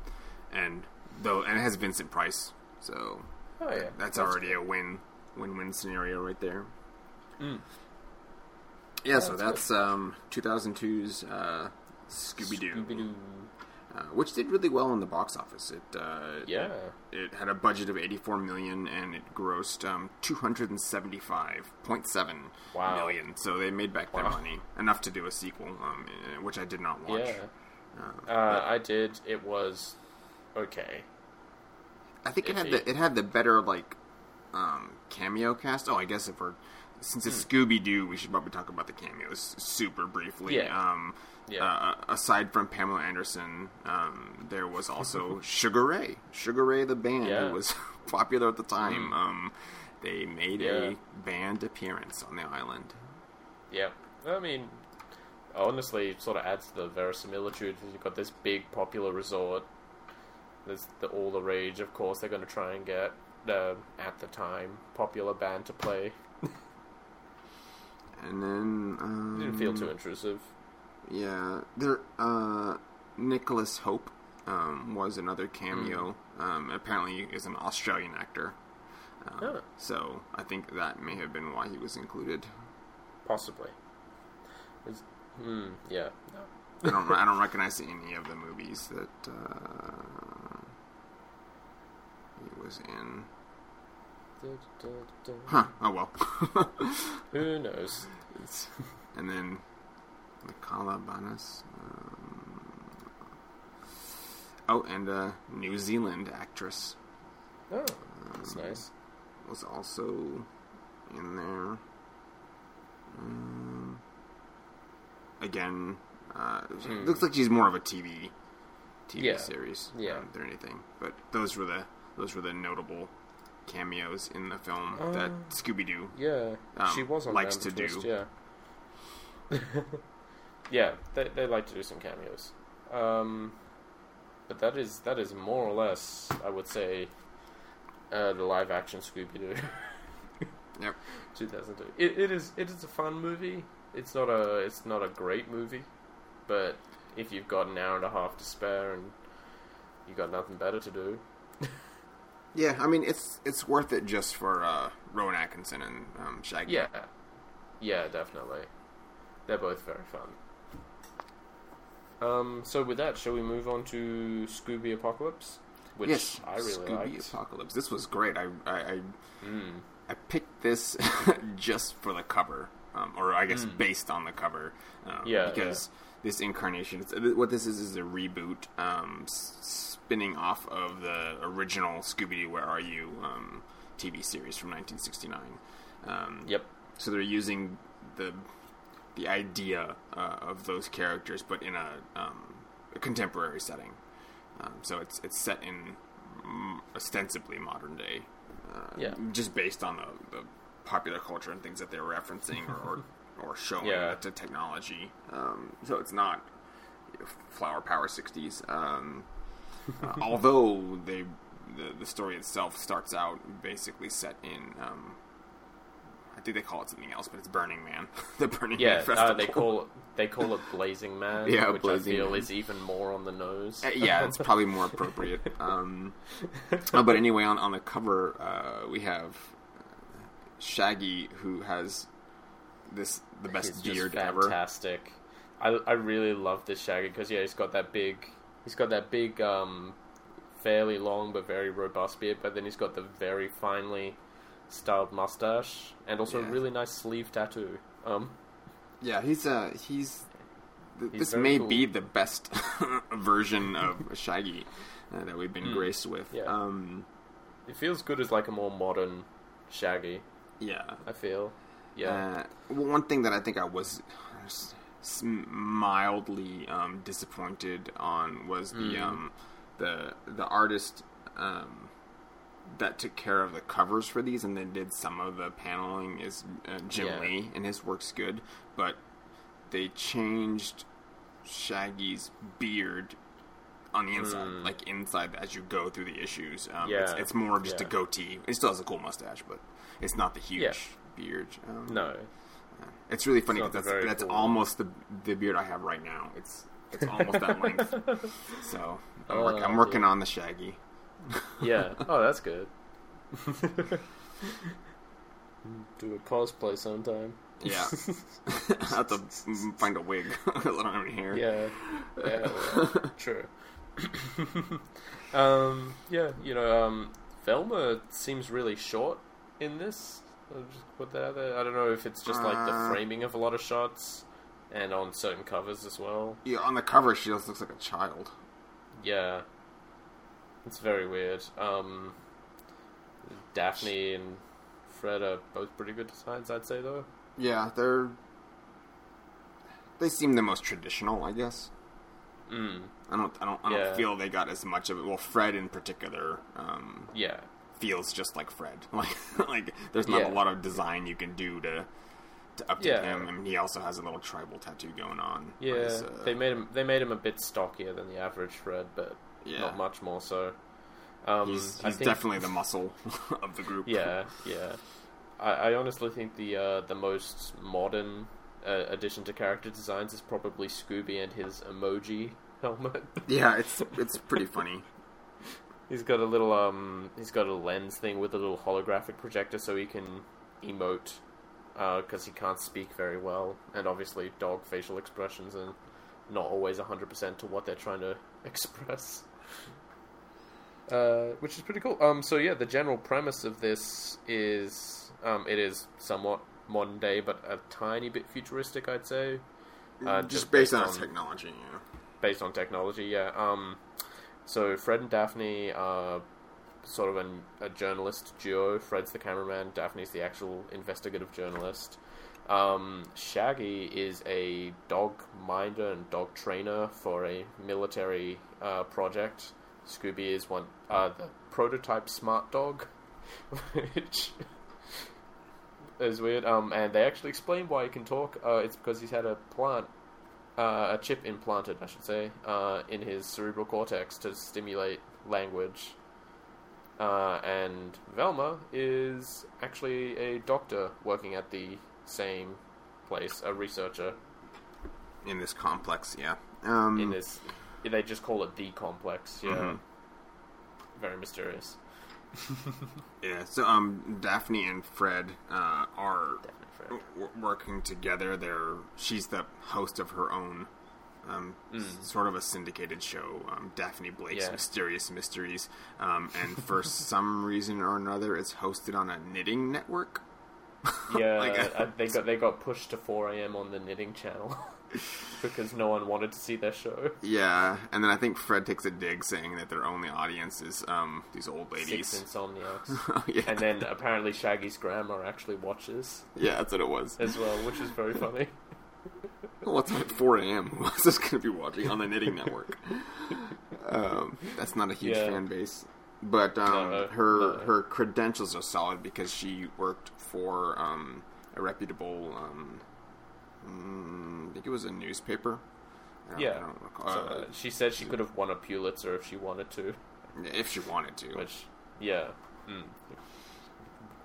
and though, and it has Vincent Price, so Oh yeah, that's, already a win win win scenario right there. Mm. Yeah, so that's that's um, 2002's uh, Scooby-Doo. Uh, which did really well in the box office. It uh, Yeah. it had a budget of 84 million and it grossed um, 275.7 Wow. million. So they made back their money enough to do a sequel, um, eh, which I did not watch. Yeah. Uh, Uh, I did. It was okay. I think it had the it had the better like um, cameo cast. Oh, I guess if we're since it's Scooby Doo, we should probably talk about the cameos super briefly. Yeah. Um, Yeah. uh, aside from Pamela Anderson, um, there was also Sugar Ray. Sugar Ray, the band, Yeah. who was popular at the time. Um, they made Yeah. a band appearance on the island. Yeah, I mean, honestly, it sort of adds to the verisimilitude. You've got this big popular resort. There's the all the rage. Of course, they're going to try and get the at the time popular band to play. And then um, Didn't feel too intrusive. Yeah, there. Uh, Nicholas Hope um, was another cameo. Mm. Um, apparently, is an Australian actor. Uh, Oh. So I think that may have been why he was included. Possibly. It's, hmm. Yeah. I don't. I don't recognize any of the movies that uh, he was in. Huh. Oh well. Who knows? It's- and then Michala Banas. Um, oh, and a New Zealand actress Oh, that's nice. was also in there. Um, again, uh, Hmm. looks like she's more of a TV TV Yeah. series Yeah. um, than anything. But those were the those were the notable cameos in the film that Um, Scooby Doo Yeah, Um, she was on likes to Twist, do. Yeah. yeah, they they like to do some cameos. Um, but that is that is more or less, I would say, uh, the live action Scooby Doo. Yep. 2002. It, it is it is a fun movie. It's not a it's not a great movie, but if you've got an hour and a half to spare and you got nothing better to do, Yeah, I mean it's it's worth it just for uh, Rowan Atkinson and um, Shaggy. yeah, yeah, definitely. They're both very fun. Um, so with that, shall we move on to Scooby Apocalypse, which yes, I really Scooby liked. Apocalypse. This was great. I I, I, Mm. I picked this just for the cover, um, or I guess Mm. based on the cover. Um, Yeah, because this incarnation, it's, what this is, is a reboot, um, spinning off of the original Scooby Doo Where Are You um, TV series from 1969. Um, Yep. So they're using the the idea uh, of those characters, but in a, um, a contemporary setting. Um, so it's it's set in ostensibly modern day, uh, Yeah. just based on the, the popular culture and things that they're referencing or or, or showing Yeah. to technology. Um, so it's not flower power '60s. Um, uh, although they the, the story itself starts out basically set in um, I think they call it something else, but it's Burning Man. the Burning Yeah, Man festival. uh, they call they call it Blazing Man, Yeah, which Blazing I feel Man. is even more on the nose. Uh, yeah, it's probably more appropriate. Um, uh, but anyway, on on the cover, uh, we have Shaggy, who has this the best He's beard ever. fantastic. I I really love this Shaggy because yeah, he's got that big, he's got that big, um, fairly long but very robust beard, but then he's got the very finely styled mustache and also a really nice sleeve tattoo. Um, Yeah, he's uh he's. Th- He's this may cool. be the best version of Shaggy uh, that we've been Mm, graced with. yeah. Um, it feels good as like a more modern Shaggy. yeah. I feel, yeah, Uh, well, one thing that I think I was mildly um, disappointed on was the Mm. um, the the artist um, that took care of the covers for these and then did some of the paneling is uh, Jim Yeah. Lee, and his work's good, but they changed Shaggy's beard on the inside, Mm. like inside as you go through the issues. Um, it's, Yeah. it's more just a goatee. It still has a cool mustache, but it's not the huge Yeah. Beard. Um, no, it's really funny because that's that's cool. almost the the beard I have right now. It's it's almost that length. So I'm, work, I'm Oh, working on the Shaggy. yeah. Oh, that's good. Do a cosplay sometime. Yeah, I have to find a wig. I don't have any hair. Yeah, yeah, well, true. um, yeah, you know, um, Velma seems really short in this. I'll just put that out there. I don't know if it's just like the Uh. framing of a lot of shots and on certain covers as well. Yeah, on the cover she just looks like a child. Yeah, it's very weird. Um, Daphne and Fred are both pretty good designs, I'd say though. Yeah, they're they seem the most traditional, I guess. Mm. I don't, I don't, I don't Yeah. feel they got as much of it. Well, Fred in particular um, Yeah. Feels just like Fred. Like, like there's not Yeah. a lot of design you can do to to update Yeah. him. I mean, he also has a little tribal tattoo going on. Yeah, Whereas, uh, they made him. They made him a bit stockier than the average Fred, but Yeah. not much more so. Um, He's, he's think- definitely the muscle of the group. Yeah, yeah. I, I honestly think the uh, the most modern uh, addition to character designs is probably Scooby and his emoji helmet. yeah. It's it's pretty funny. he's got a little um, he's got a lens thing with a little holographic projector, so he can emote because he can't speak very well, and obviously dog facial expressions are not always hundred percent to what they're trying to express. Uh, which is pretty cool. Um, so yeah, the general premise of this is um, it is somewhat modern day, but a tiny bit futuristic, I'd say. Uh, just, based, on, on technology. Yeah. based on technology. Yeah. Um, so Fred and Daphne are sort of an, a journalist duo. Fred's the cameraman. Daphne's the actual investigative journalist. Um, Shaggy is a dog minder and dog trainer for a military uh, project. Scooby is one uh, the prototype smart dog, which is weird. Um, and they actually explain why he can talk. Uh, it's because he's had a plant uh, a chip implanted, I should say, uh, in his cerebral cortex to stimulate language. Uh, and Velma is actually a doctor working at the same place, a researcher In this complex, yeah. Um, in this. They just call it the complex. Yeah, Mhm. very mysterious. Yeah. So, um, Daphne and Fred uh, are Definitely W- working together. They're she's the host of her own, um, Mm. sort of a syndicated show, um, Daphne Blake's Yeah. Mysterious Mysteries. Um, and for some reason or another, it's hosted on a knitting network. Yeah, Like, uh, they got they got pushed to 4 a.m. on the knitting channel because no one wanted to see their show. Yeah, and then I think Fred takes a dig saying that their only audience is um, these old ladies. Six insomniacs. yeah. and then apparently Shaggy's grandma actually watches yeah, that's what it was. as well, which is very funny. Well, it's at 4 a.m. Who else is going to be watching on the Knitting Network? um, that's not a huge Yeah. fan base. But um, No, her no. her credentials are solid because she worked for um, a reputable, um, mm, I think it was a newspaper. I I Yeah. don't recall. So, Uh, uh, she said she could have won a Pulitzer if she wanted to, if she wanted to. which, yeah, mm,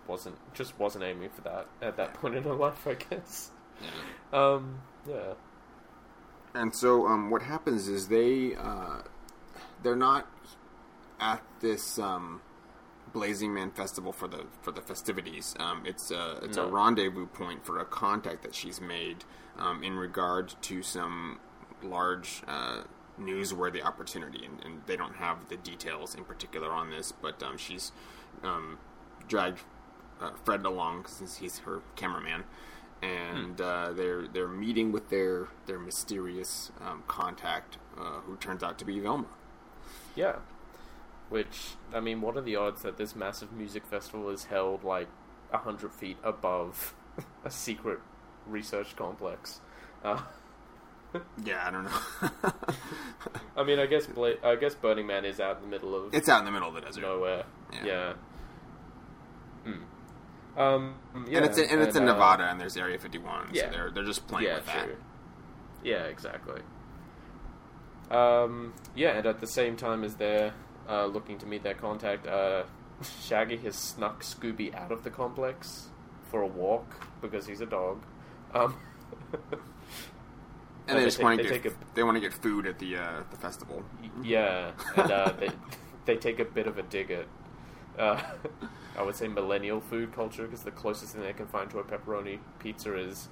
wasn't just wasn't aiming for that at that point in her life, I guess. Yeah. Um, yeah, And so, um, what happens is they uh, they're not at this um, Blazing Man festival for the for the festivities. Um, it's a it's a rendezvous point for a contact that she's made um, in regard to some large uh, newsworthy opportunity, and, and they don't have the details in particular on this, but um, she's um, dragged uh, Fred along since he's her cameraman, and uh, they're they're meeting with their their mysterious um, contact, uh, who turns out to be Velma. yeah. Which I mean, what are the odds that this massive music festival is held like a hundred feet above a secret research complex? Uh, Yeah, I don't know. I mean, I guess Bla- I guess Burning Man is out in the middle of it's out in the middle of the desert. nowhere. Yeah. Yeah. Hmm. Um. Yeah. and it's in, and it's in uh, Nevada, and there's Area 51, yeah. so they're they're just playing Yeah. with that. True. Yeah. Exactly. Um. Yeah, and at the same time as they're uh, looking to meet their contact, uh, Shaggy has snuck Scooby out of the complex for a walk because he's a dog. Um. And they, they just want to they get a- they want to get food at the uh, the festival. Yeah, and uh, they they take a bit of a dig at, uh, I would say millennial food culture because the closest thing they can find to a pepperoni pizza is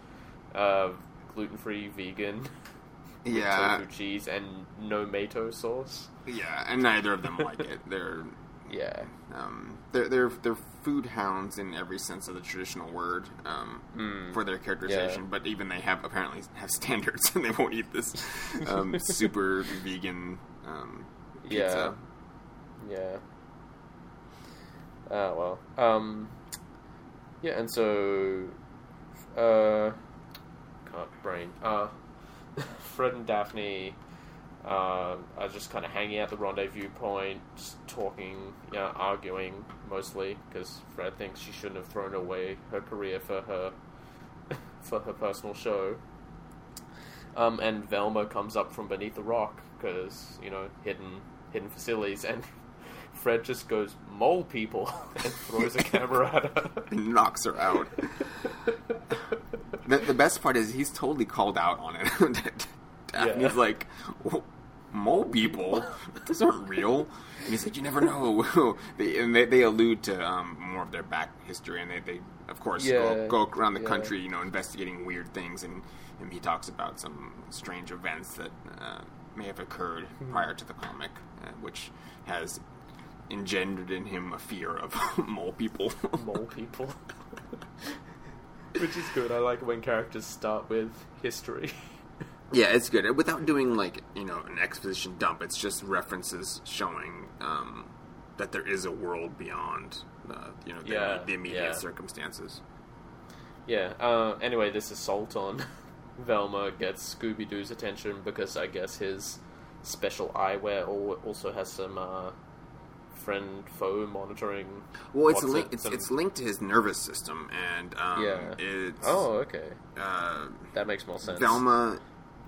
uh, gluten free, vegan, Yeah, tofu cheese, and no mato sauce. Yeah, and neither of them like it. They're Yeah, um, they're they're they're food hounds in every sense of the traditional word um, Mm, for their characterization. yeah. But even they have apparently have standards, and they won't eat this um, super vegan um, pizza. yeah, yeah. Oh well. Um, Yeah, and so, uh, can't brain. Uh, Fred and Daphne uh, are just kind of hanging out the rendezvous point, just talking, you know, arguing mostly because Fred thinks she shouldn't have thrown away her career for her for her personal show. Um, and Velma comes up from beneath the rock because you know hidden hidden facilities, and Fred just goes mole people and throws a camera at her. and knocks her out. the, the best part is he's totally called out on it. Daphne's Yeah. like, "Wh- mole people? Those aren't real. And he's like, you never know. they, and they, they allude to um, more of their back history, and they, they of course, Yeah, go, go around the yeah. country, you know, investigating weird things, and, and he talks about some strange events that uh, may have occurred Hmm. prior to the comic, uh, which has engendered in him a fear of mole people. mole people. Which is good. I like when characters start with history. Yeah, it's good without doing like you know an exposition dump. It's just references showing um, that there is a world beyond uh, you know the, Yeah, the immediate yeah. circumstances. yeah. Uh, anyway, this assault on Velma gets Scooby Doo's attention because I guess his special eyewear also has some uh, friend foe monitoring. Well, it's link, it? it's, it's linked to his nervous system, and um, Yeah. it's Oh, okay. uh, That makes more sense. Velma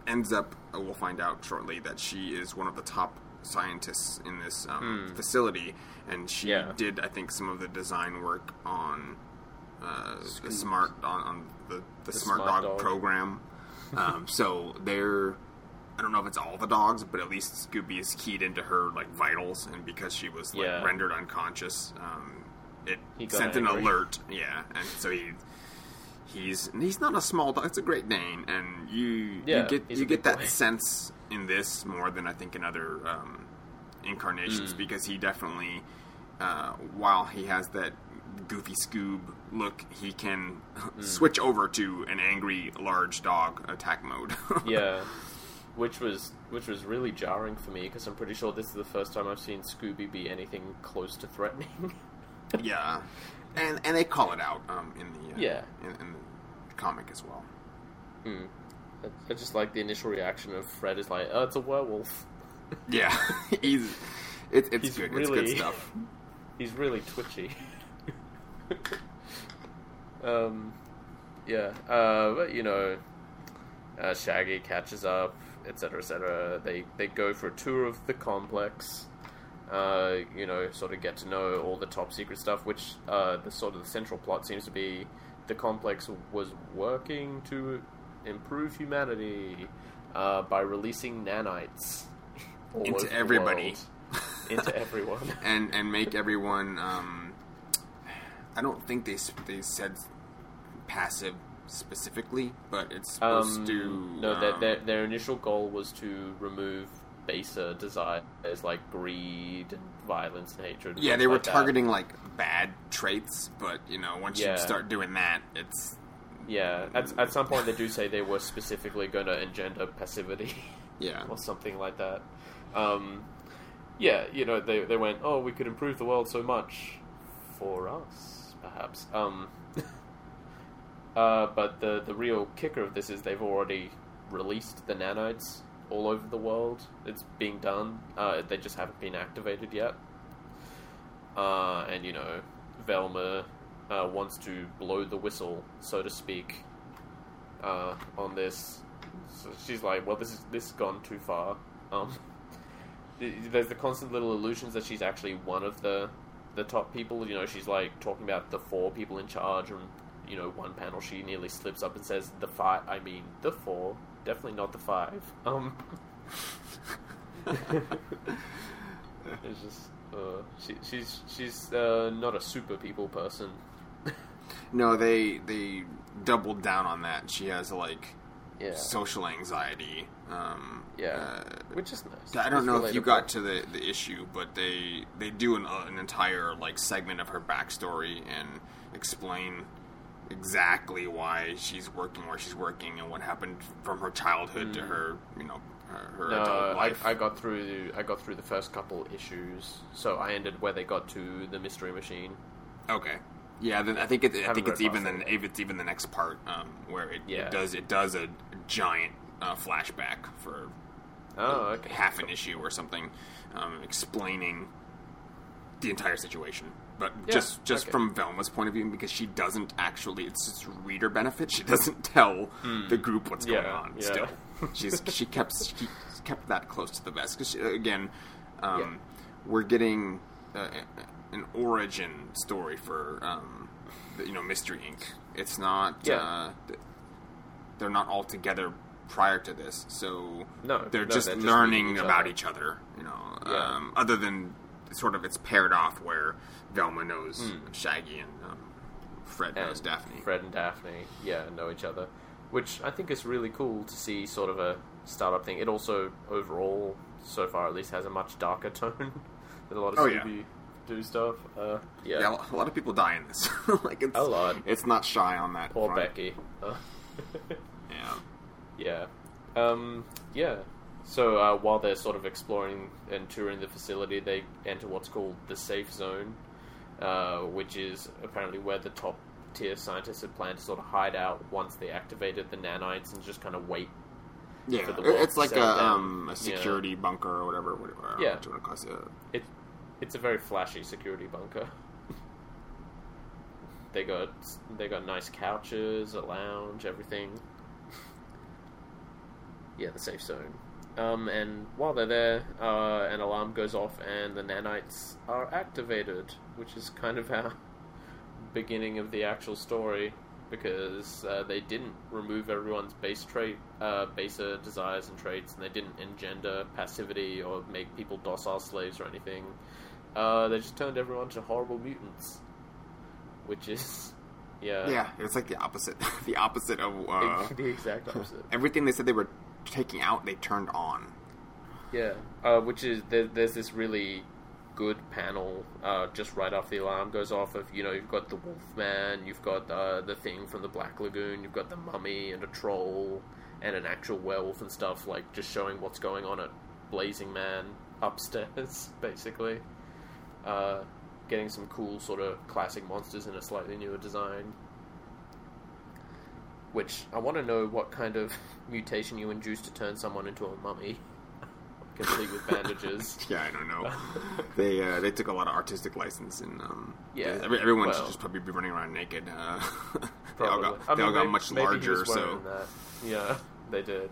ends up. uh, We'll find out shortly that she is one of the top scientists in this um, facility, and she. Yeah. did, I think, some of the design work on uh, the smart on, on the, the, smart, smart dog, dog. program. um, so they're. I don't know if it's all the dogs, but at least Scooby is keyed into her like vitals, and because she was like Yeah. rendered unconscious, um, it sent an alert. Yeah, and so he he's he's not a small dog. It's a Great Dane, and you Yeah, you get you get that boy. sense in this more than I think in other um, incarnations Mm. because he definitely, uh, while he has that goofy Scoob look, he can Mm. switch over to an angry large dog attack mode. yeah, which was which was really jarring for me because I'm pretty sure this is the first time I've seen Scooby be anything close to threatening. yeah, and and they call it out um, in the uh, Yeah. in, in the comic as well. Hmm. I, I just like the initial reaction of Fred is like, "Oh, it's a werewolf." Yeah, he's it's it's He's good. really- It's good stuff. He's really twitchy. um, yeah, uh, but you know, uh, Shaggy catches up, etc., etc. They they go for a tour of the complex. Uh, you know, sort of get to know all the top secret stuff, which uh, the sort of the central plot seems to be the complex was working to improve humanity uh, by releasing nanites Into everybody. world. into everyone. and and make everyone. Um, I don't think they they said passive specifically, but it's supposed Um, to. no, their, um, their, their initial goal was to remove baser desires like greed and violence and hatred. and yeah, they were like that. targeting like bad traits, but you know, once Yeah. you start doing that, it's Yeah, at, at some point they do say they were specifically going to engender passivity yeah, or something like that. Um, yeah, you know, they they went, oh, we could improve the world so much for us, perhaps. Um, uh, but the the real kicker of this is they've already released the nanites all over the world. It's being done. Uh, they just haven't been activated yet. Uh, and you know, Velma uh, wants to blow the whistle, so to speak, uh, on this. So she's like, "Well, this is this has gone too far." Um, there's the constant little illusions that she's actually one of the the top people. You know, she's like talking about the four people in charge, and you know, one panel she nearly slips up and says the five. I mean, the four, definitely not the five. Um, it's just uh, she, she's she's uh, not a super people person. no, they they doubled down on that. She has like Yeah, social anxiety. Um, yeah, uh, which is nice. I don't It's know if you got to the, the issue, but they they do an, uh, an entire like segment of her backstory and explain exactly why she's working where she's working and what happened from her childhood to her you know her, her No, adult life. I got through. I got through the first couple issues, so I ended where they got to the mystery machine. okay, Yeah, then I think it, I Haven't think it's even the that. it's even the next part um, where it, Yeah. it does it does a giant uh, flashback for Oh, okay. half an issue or something, um, explaining the entire situation. But Yeah, just just okay. from Velma's point of view, because she doesn't actually, it's just reader benefit. She doesn't tell the group what's going Hmm. On. yeah. Still, she's she kept she kept that close to the vest. Because again, um, Yeah. we're getting uh, an origin story for um, you know Mystery Inc. It's not. Yeah. Uh, they're not all together prior to this, so No, they're no, just they're learning meeting each about other. each other. You know, Yeah. um, other than sort of it's paired off where Velma knows Hmm. Shaggy and um, Fred knows Daphne. Fred and Daphne, yeah, know each other, which I think is really cool to see. Sort of a startup thing. It also overall, so far at least, has a much darker tone than a lot of Oh, yeah. Scooby Doo stuff. Uh, yeah, Yeah, a lot of people die in this. like it's A lot. It's not shy on that. poor front. Becky. Uh, Yeah. yeah, um, yeah. So uh, while they're sort of exploring and touring the facility, they enter what's called the safe zone, uh, which is apparently where the top tier scientists had planned to sort of hide out once they activated the nanites and just kind of wait Yeah, For the it- world it's like a um a security bunker or whatever. whatever Yeah. what you want to call it. Uh, It, it's a very flashy security bunker. they got they got nice couches, a lounge, everything. yeah, the safe zone. Um, and while they're there, uh, an alarm goes off, and the nanites are activated, which is kind of our beginning of the actual story, because uh, they didn't remove everyone's base trait, uh, baser desires and traits, and they didn't engender passivity or make people docile slaves or anything. Uh, they just turned everyone to horrible mutants, which is, yeah, yeah, it's like the opposite. the opposite of uh, the exact opposite. everything they said they were taking out. They turned on. Yeah, uh, which is there, there's this really good panel uh, just right after the alarm goes off of you know you've got the Wolfman, you've got uh, the thing from the Black Lagoon, you've got the mummy and a troll and an actual werewolf and stuff like just showing what's going on at Blazing Man upstairs, basically. Uh, getting some cool sort of classic monsters in a slightly newer design. Which I want to know what kind of mutation you induce to turn someone into a mummy, complete with bandages. Yeah, I don't know. they uh, they took a lot of artistic license, and um, Yeah, every, everyone should just probably be running around naked. Uh, they all got I they all got maybe- much maybe larger, so that. yeah, they did.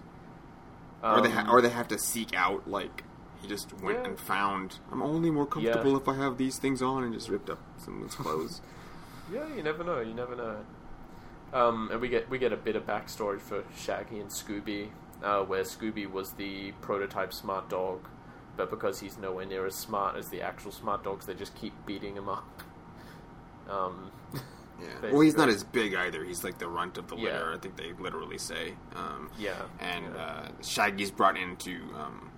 or they ha- Um, or they have to seek out like he just went Yeah. and found. I'm only more comfortable if I have these things on, and just ripped up someone's clothes. Yeah, you never know. You never know. Um, and we get we get a bit of backstory for Shaggy and Scooby, uh, where Scooby was the prototype smart dog, but because he's nowhere near as smart as the actual smart dogs, they just keep beating him up. Um, Yeah. Well, he's not as big either. He's like the runt of the Yeah. litter. I think they literally say. Um, yeah, and yeah. uh, Shaggy's brought in to, um,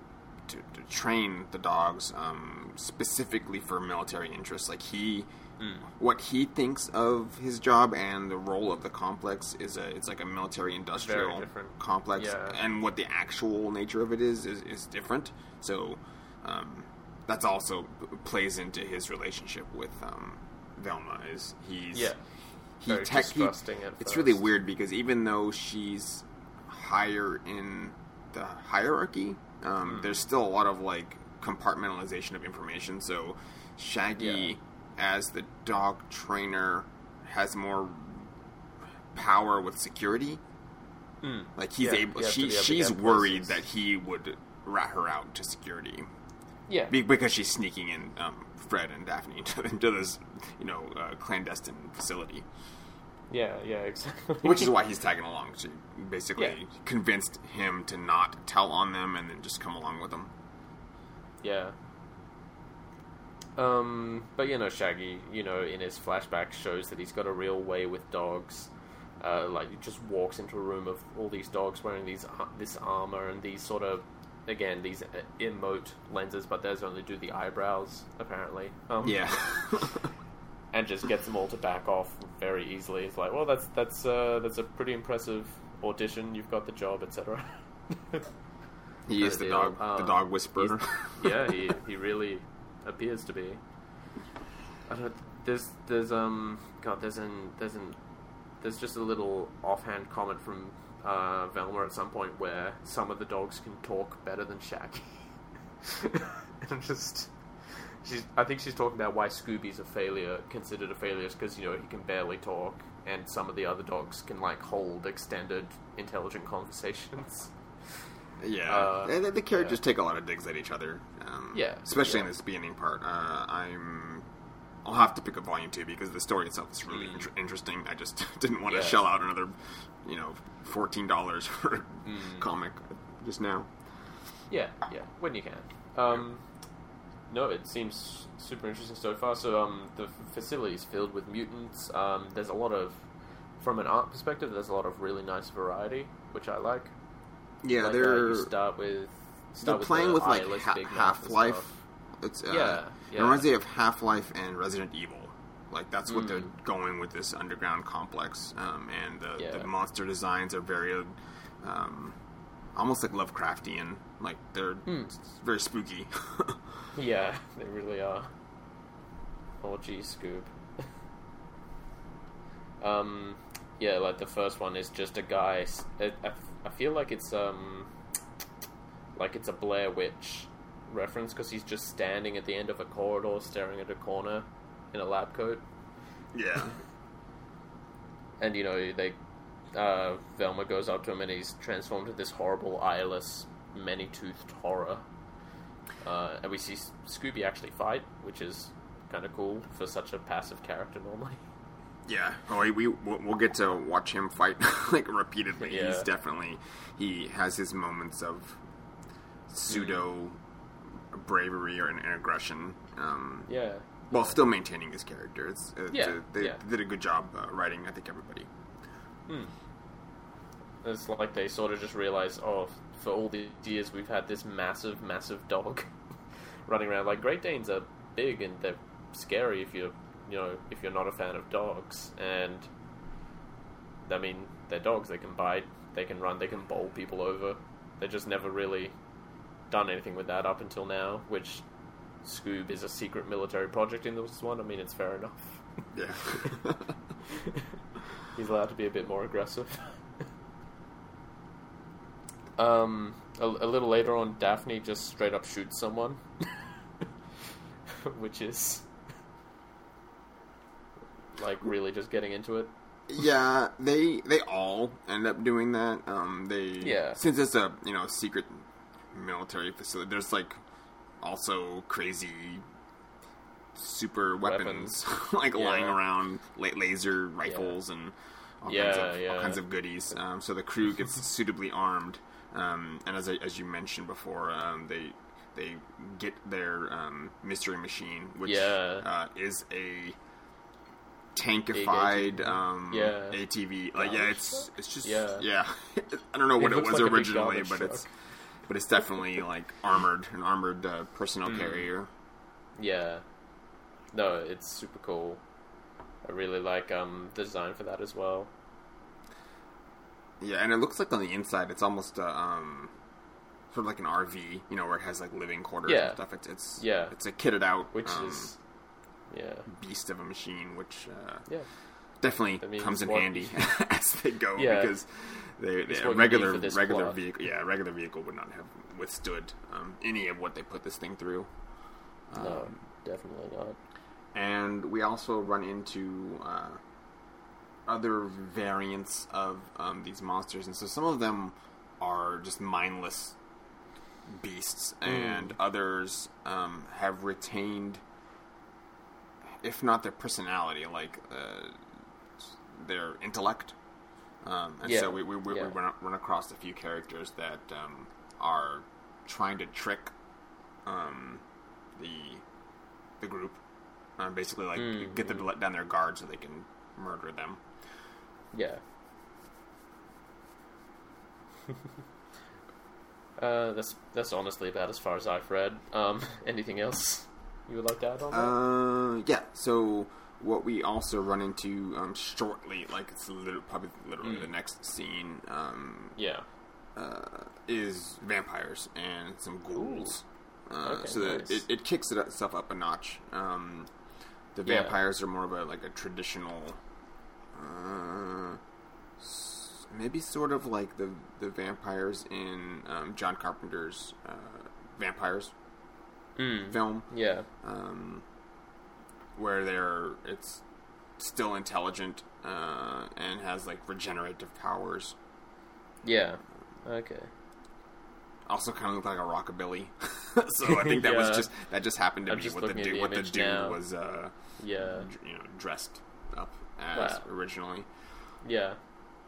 to to train the dogs um, specifically for military interests. Like he, Mm. what he thinks of his job and the role of the complex is a it's like a military industrial complex, Yeah. and what the actual nature of it is is, is different. So um, that's also plays into his relationship with um, Velma. Is he's Yeah. he Very tech he, it's really weird because even though she's higher in the hierarchy, um, Hmm. there's still a lot of like compartmentalization of information. So Shaggy, as the dog trainer, has more power with security. Mm. Like he's Yeah, able, you have to she able she's worried places. that he would rat her out to security yeah, be- because she's sneaking in um, Fred and Daphne into, into this, you know, uh, clandestine facility. yeah, yeah, exactly. Which is why he's tagging along. She basically Yeah. convinced him to not tell on them and then just come along with them. Yeah. Um, but you know, Shaggy, you know, in his flashback shows that he's got a real way with dogs. Uh, like he just walks into a room of all these dogs wearing these ar- this armor and these sort of again these uh, emote lenses, but those only do the eyebrows apparently. Um, Yeah. and just gets them all to back off very easily. It's like, well, that's that's uh, that's a pretty impressive audition. You've got the job, etc. he is the dog, the Um, dog whisperer. yeah, he, he really appears to be. I don't, there's there's um God there's an there's an there's just a little offhand comment from uh, Velma at some point where some of the dogs can talk better than Shaggy. and just she's I think she's talking about why Scooby's a failure, considered a failure, because you know he can barely talk, and some of the other dogs can like hold extended, intelligent conversations. Yeah, Uh, And the, the characters yeah. take a lot of digs at each other. Um, Yeah, especially in this beginning part. Uh, I'm. I'll have to pick up volume two because the story itself is really Mm. inter- interesting. I just didn't want to Yeah. shell out another, you know, fourteen dollars for a Mm. comic just now. Yeah, yeah, when you can. Um, no, it seems super interesting so far. So, um, the facility is filled with mutants. Um, there's a lot of, from an art perspective, there's a lot of really nice variety, which I like. Yeah, like, uh, they're you start with they're playing the with like ha- Big Mouth and Half Life. It's uh, Yeah, It reminds me of Half Life and Resident Evil. Like that's what Mm. they're going with this underground complex, um, and the, Yeah. the monster designs are very, um, almost like Lovecraftian. Like they're Hmm. very spooky. Yeah, they really are. Oh, gee, Scoob. um, yeah, like the first one is just a guy. I feel like it's um, like it's a Blair Witch reference because he's just standing at the end of a corridor, staring at a corner in a lab coat, yeah, and you know they. Uh, Velma goes up to him and he's transformed into this horrible, eyeless, many-toothed horror. Uh, and we see Scooby actually fight, which is kind of cool for such a passive character normally. yeah. Oh, we, we we'll we'll get to watch him fight like repeatedly. He's definitely he has his moments of pseudo bravery or an aggression. Um, Yeah. while still maintaining his character. It's, uh, Yeah, they yeah. did a good job uh, writing. I think everybody. Hmm. It's like they sort of just realize, oh, for all these years we've had this massive, massive dog running around. Like Great Danes are big and they're scary if you're, you know, if you're not a fan of dogs. And I mean, they're dogs. They can bite, they can run, they can bowl people over. They just never really done anything with that up until now. Which Scoob is a secret military project in this one. I mean, it's fair enough. Yeah. He's allowed to be a bit more aggressive. um, a, a little later on, Daphne just straight up shoots someone, which is like really just getting into it. yeah, they they all end up doing that. Um, they Yeah. since it's a you know secret military facility. There's like also crazy super weapons, like Yeah. lying around, la- laser rifles and all kinds Yeah, of yeah. all kinds of goodies. Um, so the crew gets suitably armed, um, and as I, as you mentioned before, um, they they get their um, mystery machine, which Yeah. uh, is a tankified ATV. um, Yeah. ATV. Like yeah, it's it's just Yeah. yeah. I don't know what it, looks was like originally, but truck. it's but it's definitely like armored, an armored uh, personnel Mm. carrier. Yeah, no, it's super cool. I really like um the design for that as well. Yeah, and it looks like on the inside, it's almost uh, um, sort of like an RV, you know, where it has like living quarters Yeah. and stuff. It's it's Yeah. it's a kitted out Which um, is, yeah, beast of a machine, which uh, yeah, definitely comes in what- handy as they go Yeah. because they, they you regular need for this regular plot. vehicle yeah regular vehicle would not have withstood um, any of what they put this thing through. no, Um, definitely not. and we also run into uh, other variants of um, these monsters, and so some of them are just mindless beasts, and others um, have retained, if not their personality, like uh, their intellect. Um, and Yeah, so we we, we, yeah. we run, run across a few characters that um, are trying to trick um, the the group, um, basically like Mm, get them to let down their guard so they can murder them. Yeah. uh, that's that's honestly about as far as I've read. Um, anything else you would like to add on that? Uh, yeah. So what we also run into um, shortly, like it's literally, probably literally Mm. the next scene, um, yeah. uh, is vampires and some ghouls. Uh, Okay, so that nice. it, it kicks it itself up a notch. Um, The Yeah. vampires are more of a like a traditional, uh, maybe sort of like the the vampires in um, John Carpenter's uh, vampires Mm. film, Yeah. um, where they're it's still intelligent uh, and has like regenerative powers. Yeah. Okay. Also, kind of look like a rockabilly. so I think that was just that just happened to I'm be what the dude the what the dude now. was uh, Yeah. you know dressed up as Wow. originally. Yeah.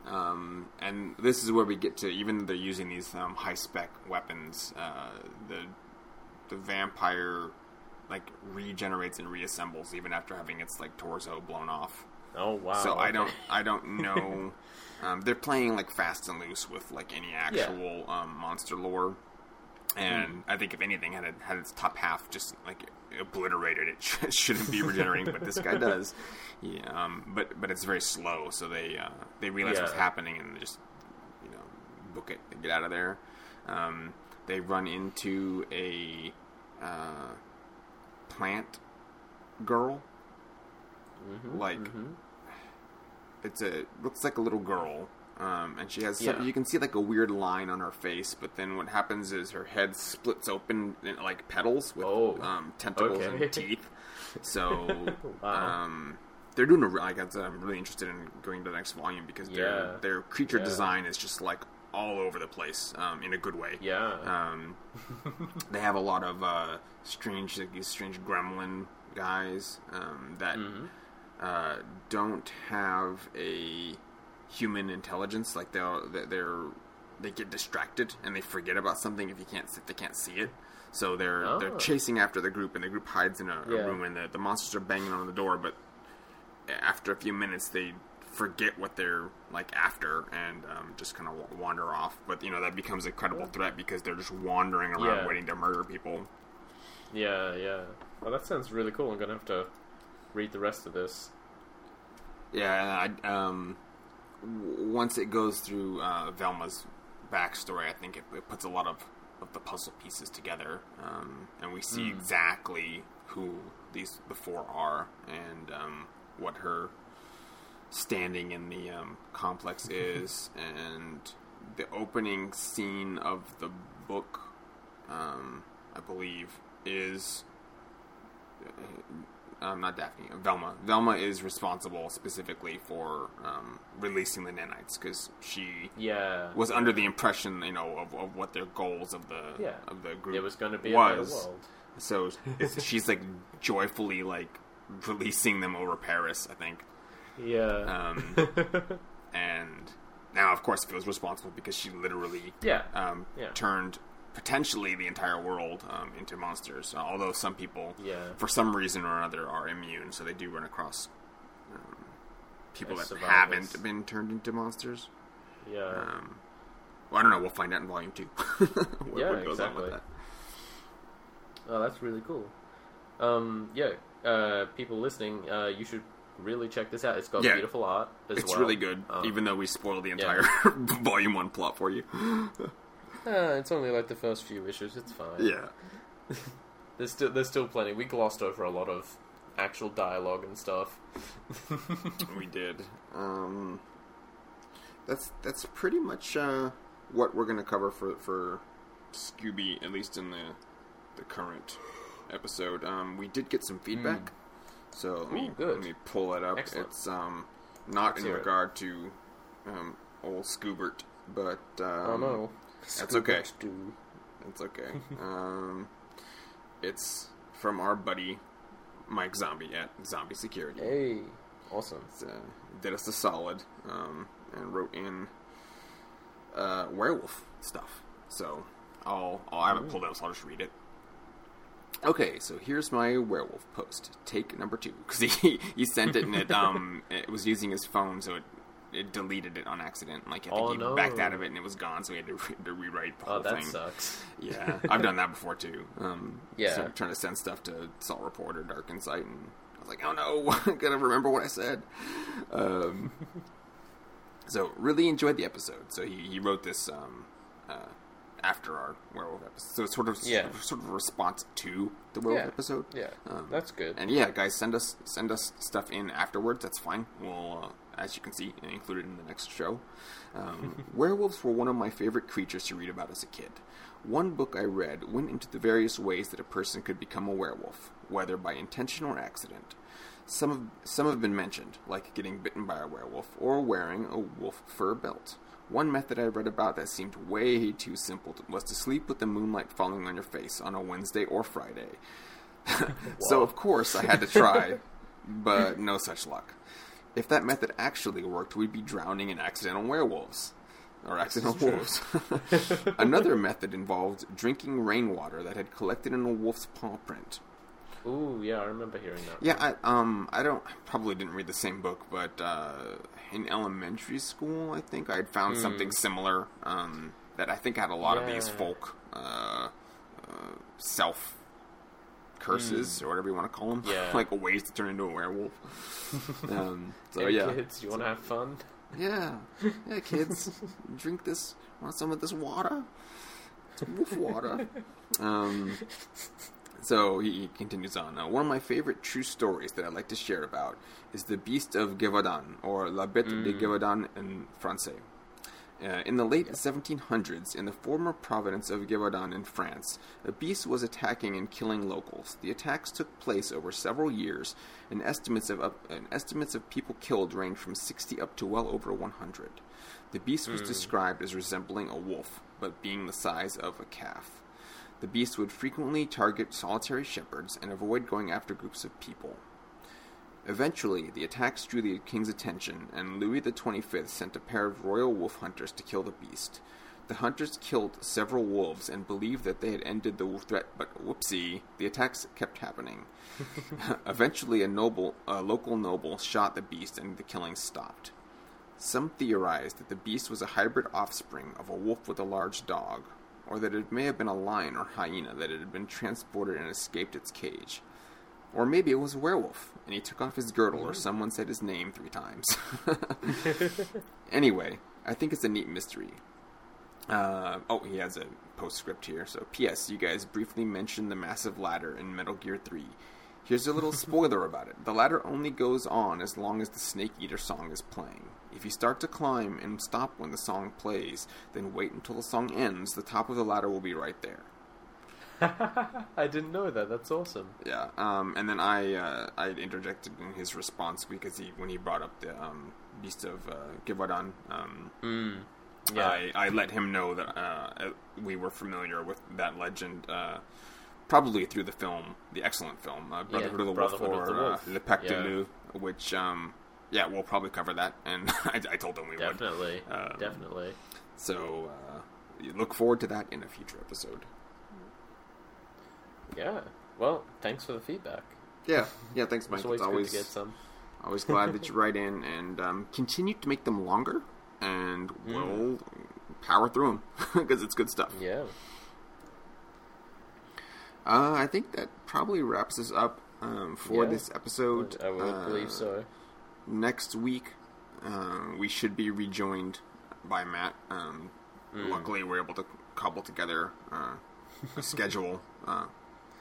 Um, and this is where we get to even though they're using these um, high spec weapons, uh, the the vampire like regenerates and reassembles even after having its like torso blown off. Oh wow. so I don't I don't know. um, they're playing like fast and loose with like any actual um, monster lore. And Hmm. I think if anything had it, had its top half just like obliterated, it sh- shouldn't be regenerating, but this guy does. Yeah, um, but but it's very slow, so they uh, they realize Yeah. what's happening and they just you know book it and get out of there. Um, they run into a uh, plant girl, Mhm, like mhm. it's a looks like a little girl um, and she has some, you can see like a weird line on her face but then what happens is her head splits open in, like petals with Oh, um, tentacles okay. and teeth so Wow. um, they're doing a like I'm really interested in going to the next volume because their their creature Yeah. design is just like all over the place um, in a good way Yeah. um, they have a lot of uh, strange, like these strange gremlin guys um, that Mhm. uh, don't have a human intelligence. Like they'll they're- they're they get distracted and they forget about something if you can't if they can't see it. So they're they're Oh. chasing after the group and the group hides in a, a room and the, the monsters are banging on the door. But after a few minutes, they forget what they're like after and um, just kind of wander off. But you know that becomes a credible threat because they're just wandering around Yeah. waiting to murder people. Yeah. Yeah. Well, that sounds really cool. I'm gonna have to read the rest of this. Yeah, I, um, w- once it goes through uh, Velma's backstory, I think it, it puts a lot of, of the puzzle pieces together, um, and we see exactly who these the four are and um, what her standing in the um, complex is, and the opening scene of the book, um, I believe, is um, not Daphne, Velma. Velma is responsible specifically for um, releasing the nanites because she Yeah. was under the impression, you know, of, of what their goals of the Yeah. of the group It was going to be was. world. So it's, she's like joyfully like releasing them over Paris, I think. Yeah. Um, and now, of course, feels responsible because she literally yeah. um, Yeah. turned potentially the entire world um, into monsters. Although some people, Yeah. for some reason or another, are immune, so they do run across um, people As that survivors. haven't been turned into monsters. Yeah. Um, well, I don't know. We'll find out in volume two. what, Yeah, what goes on with exactly. that. Oh, that's really cool. Um, yeah, uh, people listening, uh, you should really check this out. It's got Yeah. beautiful art as well. It's well. really good, Um, even though we spoiled the yeah. entire volume one plot for you. uh, it's only like the first few issues. It's fine. Yeah. There's still there's still plenty. We glossed over a lot of actual dialogue and stuff. we did. Um, that's that's pretty much uh, what we're gonna cover for for Scooby, at least in the the current episode. Um, we did get some feedback, so let me. Ooh, good. let me pull it up. Excellent. It's um not Let's in hear it. regard to um, old Scoobert, but um, oh no, that's okay. Stew. It's okay. um, it's from our buddy Mike Zombie at Zombie Security. Hey, awesome. uh, did us a solid um, and wrote in uh, werewolf stuff. So I'll, I'll I haven't pulled it, so I'll just read it. Okay, so here's my werewolf post. Take number two because he he sent it and it um it was using his phone, so it it deleted it on accident. Like I think Oh, he no. backed out of it and it was gone, so he had to, re- to rewrite the Oh, whole that thing. sucks. Yeah, I've done that before too. Um, Yeah. so trying to send stuff to Salt Report or Dark Insight, and I was like, oh no, I gotta remember what I said. Um, so really enjoyed the episode. So he, he wrote this um, uh, after our werewolf episode. So it's sort of Yeah. sort of a response to the werewolf Yeah. episode. Yeah, Um, that's good. And yeah, guys, send us send us stuff in afterwards. That's fine. We'll, uh, as you can see, include it in the next show. Um, werewolves were one of my favorite creatures to read about as a kid. One book I read went into the various ways that a person could become a werewolf, whether by intention or accident. Some have, some have been mentioned, like getting bitten by a werewolf or wearing a wolf fur belt. One method I read about that seemed way too simple to, was to sleep with the moonlight falling on your face on a Wednesday or Friday. so, of course, I had to try, but no such luck. If that method actually worked, we'd be drowning in accidental werewolves. Or accidental wolves. Another method involved drinking rainwater that had collected in a wolf's paw print. Ooh, yeah, I remember hearing that. Yeah, I um I don't probably didn't read the same book, but uh, in elementary school, I think I had found Hmm. something similar um, that I think had a lot of these folk uh, uh, self curses or whatever you want to call them. Yeah. like ways to turn into a werewolf. um, so Hey, yeah, kids, you want to have fun? yeah, yeah, kids, drink this. Want some of this water? It's wolf water. Um, so he, continues on. Uh, one of my favorite true stories that I like to share about is the Beast of Gévaudan, or La Bête de Gévaudan in Francais. Uh, in the late 1700s, in the former province of Gévaudan in France, a beast was attacking and killing locals. The attacks took place over several years, and estimates of up, and estimates of people killed range from 60 up to well over 100. The beast was described as resembling a wolf, but being the size of a calf. The beast would frequently target solitary shepherds and avoid going after groups of people. Eventually, the attacks drew the king's attention, and Louis XXV sent a pair of royal wolf hunters to kill the beast. The hunters killed several wolves and believed that they had ended the wolf threat, but whoopsie, the attacks kept happening. Eventually, a noble, a local noble, shot the beast, and the killing stopped. Some theorized that the beast was a hybrid offspring of a wolf with a large dog, or that it may have been a lion or hyena that had been transported and escaped its cage. Or maybe it was a werewolf, and he took off his girdle, or someone said his name three times. anyway, I think it's a neat mystery. Uh, oh, he has a postscript here. So, P.S. You guys briefly mentioned the massive ladder in Metal Gear 3. Here's a little spoiler about it. The ladder only goes on as long as the Snake Eater song is playing. If you start to climb and stop when the song plays, then wait until the song ends, the top of the ladder will be right there. I didn't know that. That's awesome. Yeah, um, and then I uh, I interjected in his response because he when he brought up the um, Beast of uh, Gévaudan, um, Mm. Yeah. I, I let him know that uh, we were familiar with that legend, uh, probably through the film, the excellent film, uh, Brotherhood of the Brotherhood Wolf, of the or Wolf. uh, Le Pacte Yeah. de Loup, which, um, yeah, we'll probably cover that, and I, I told them we would. Definitely. Um, Definitely. So uh, you look forward to that in a future episode. Yeah. Well, thanks for the feedback. Yeah, yeah. Thanks, Mike. It's always, It's always good to get some. Always glad that you write in and um, continue to make them longer, and Hmm. we'll power through them because it's good stuff. Yeah. Uh, I think that probably wraps us up um, for Yeah. this episode. I would Uh, believe so. Next week, uh, we should be rejoined by Matt. Um, Hmm. Luckily, we're able to cobble together uh, a schedule. Uh,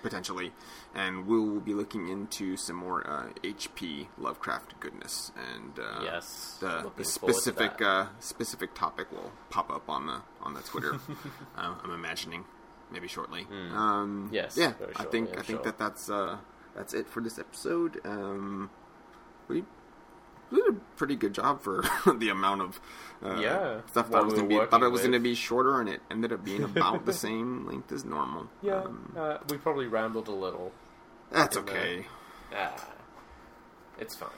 potentially, and we'll be looking into some more uh, HP Lovecraft goodness, and uh, Yes. the, the specific uh, specific topic will pop up on the on the Twitter. uh, I'm imagining maybe shortly. Um, Hmm. Yes, yeah. I think I'm I think sure. that that's uh, that's it for this episode. Um, we did a pretty good job for the amount of uh, Yeah, stuff. that was gonna were be thought it was going to be shorter, and it ended up being about the same length as normal. Yeah. Um, uh, we probably rambled a little. that's okay. Ah. It's fine.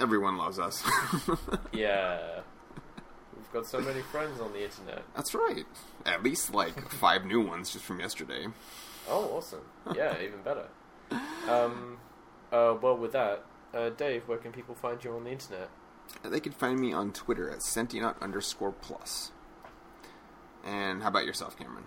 Everyone loves us. Yeah. We've got so many friends on the internet. that's right. At least like five new ones just from yesterday. Oh, awesome. Yeah, even better. Um, uh, well, with that, uh, Dave, where can people find you on the internet? They can find me on Twitter at Sentient underscore plus. And how about yourself, Cameron?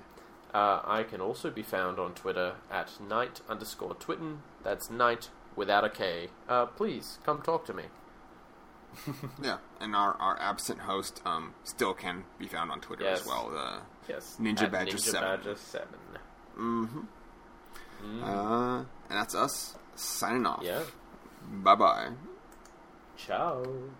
Uh, I can also be found on Twitter at night underscore twitten. That's night without a K. Uh, please come talk to me. Yeah, and our, our absent host um, still can be found on Twitter Yes. as well. Uh, Yes. Ninja Badger Ninja 7. Badger 7. mm-hmm. Mm. uh, and that's us signing off. yeah. Bye bye. Ciao.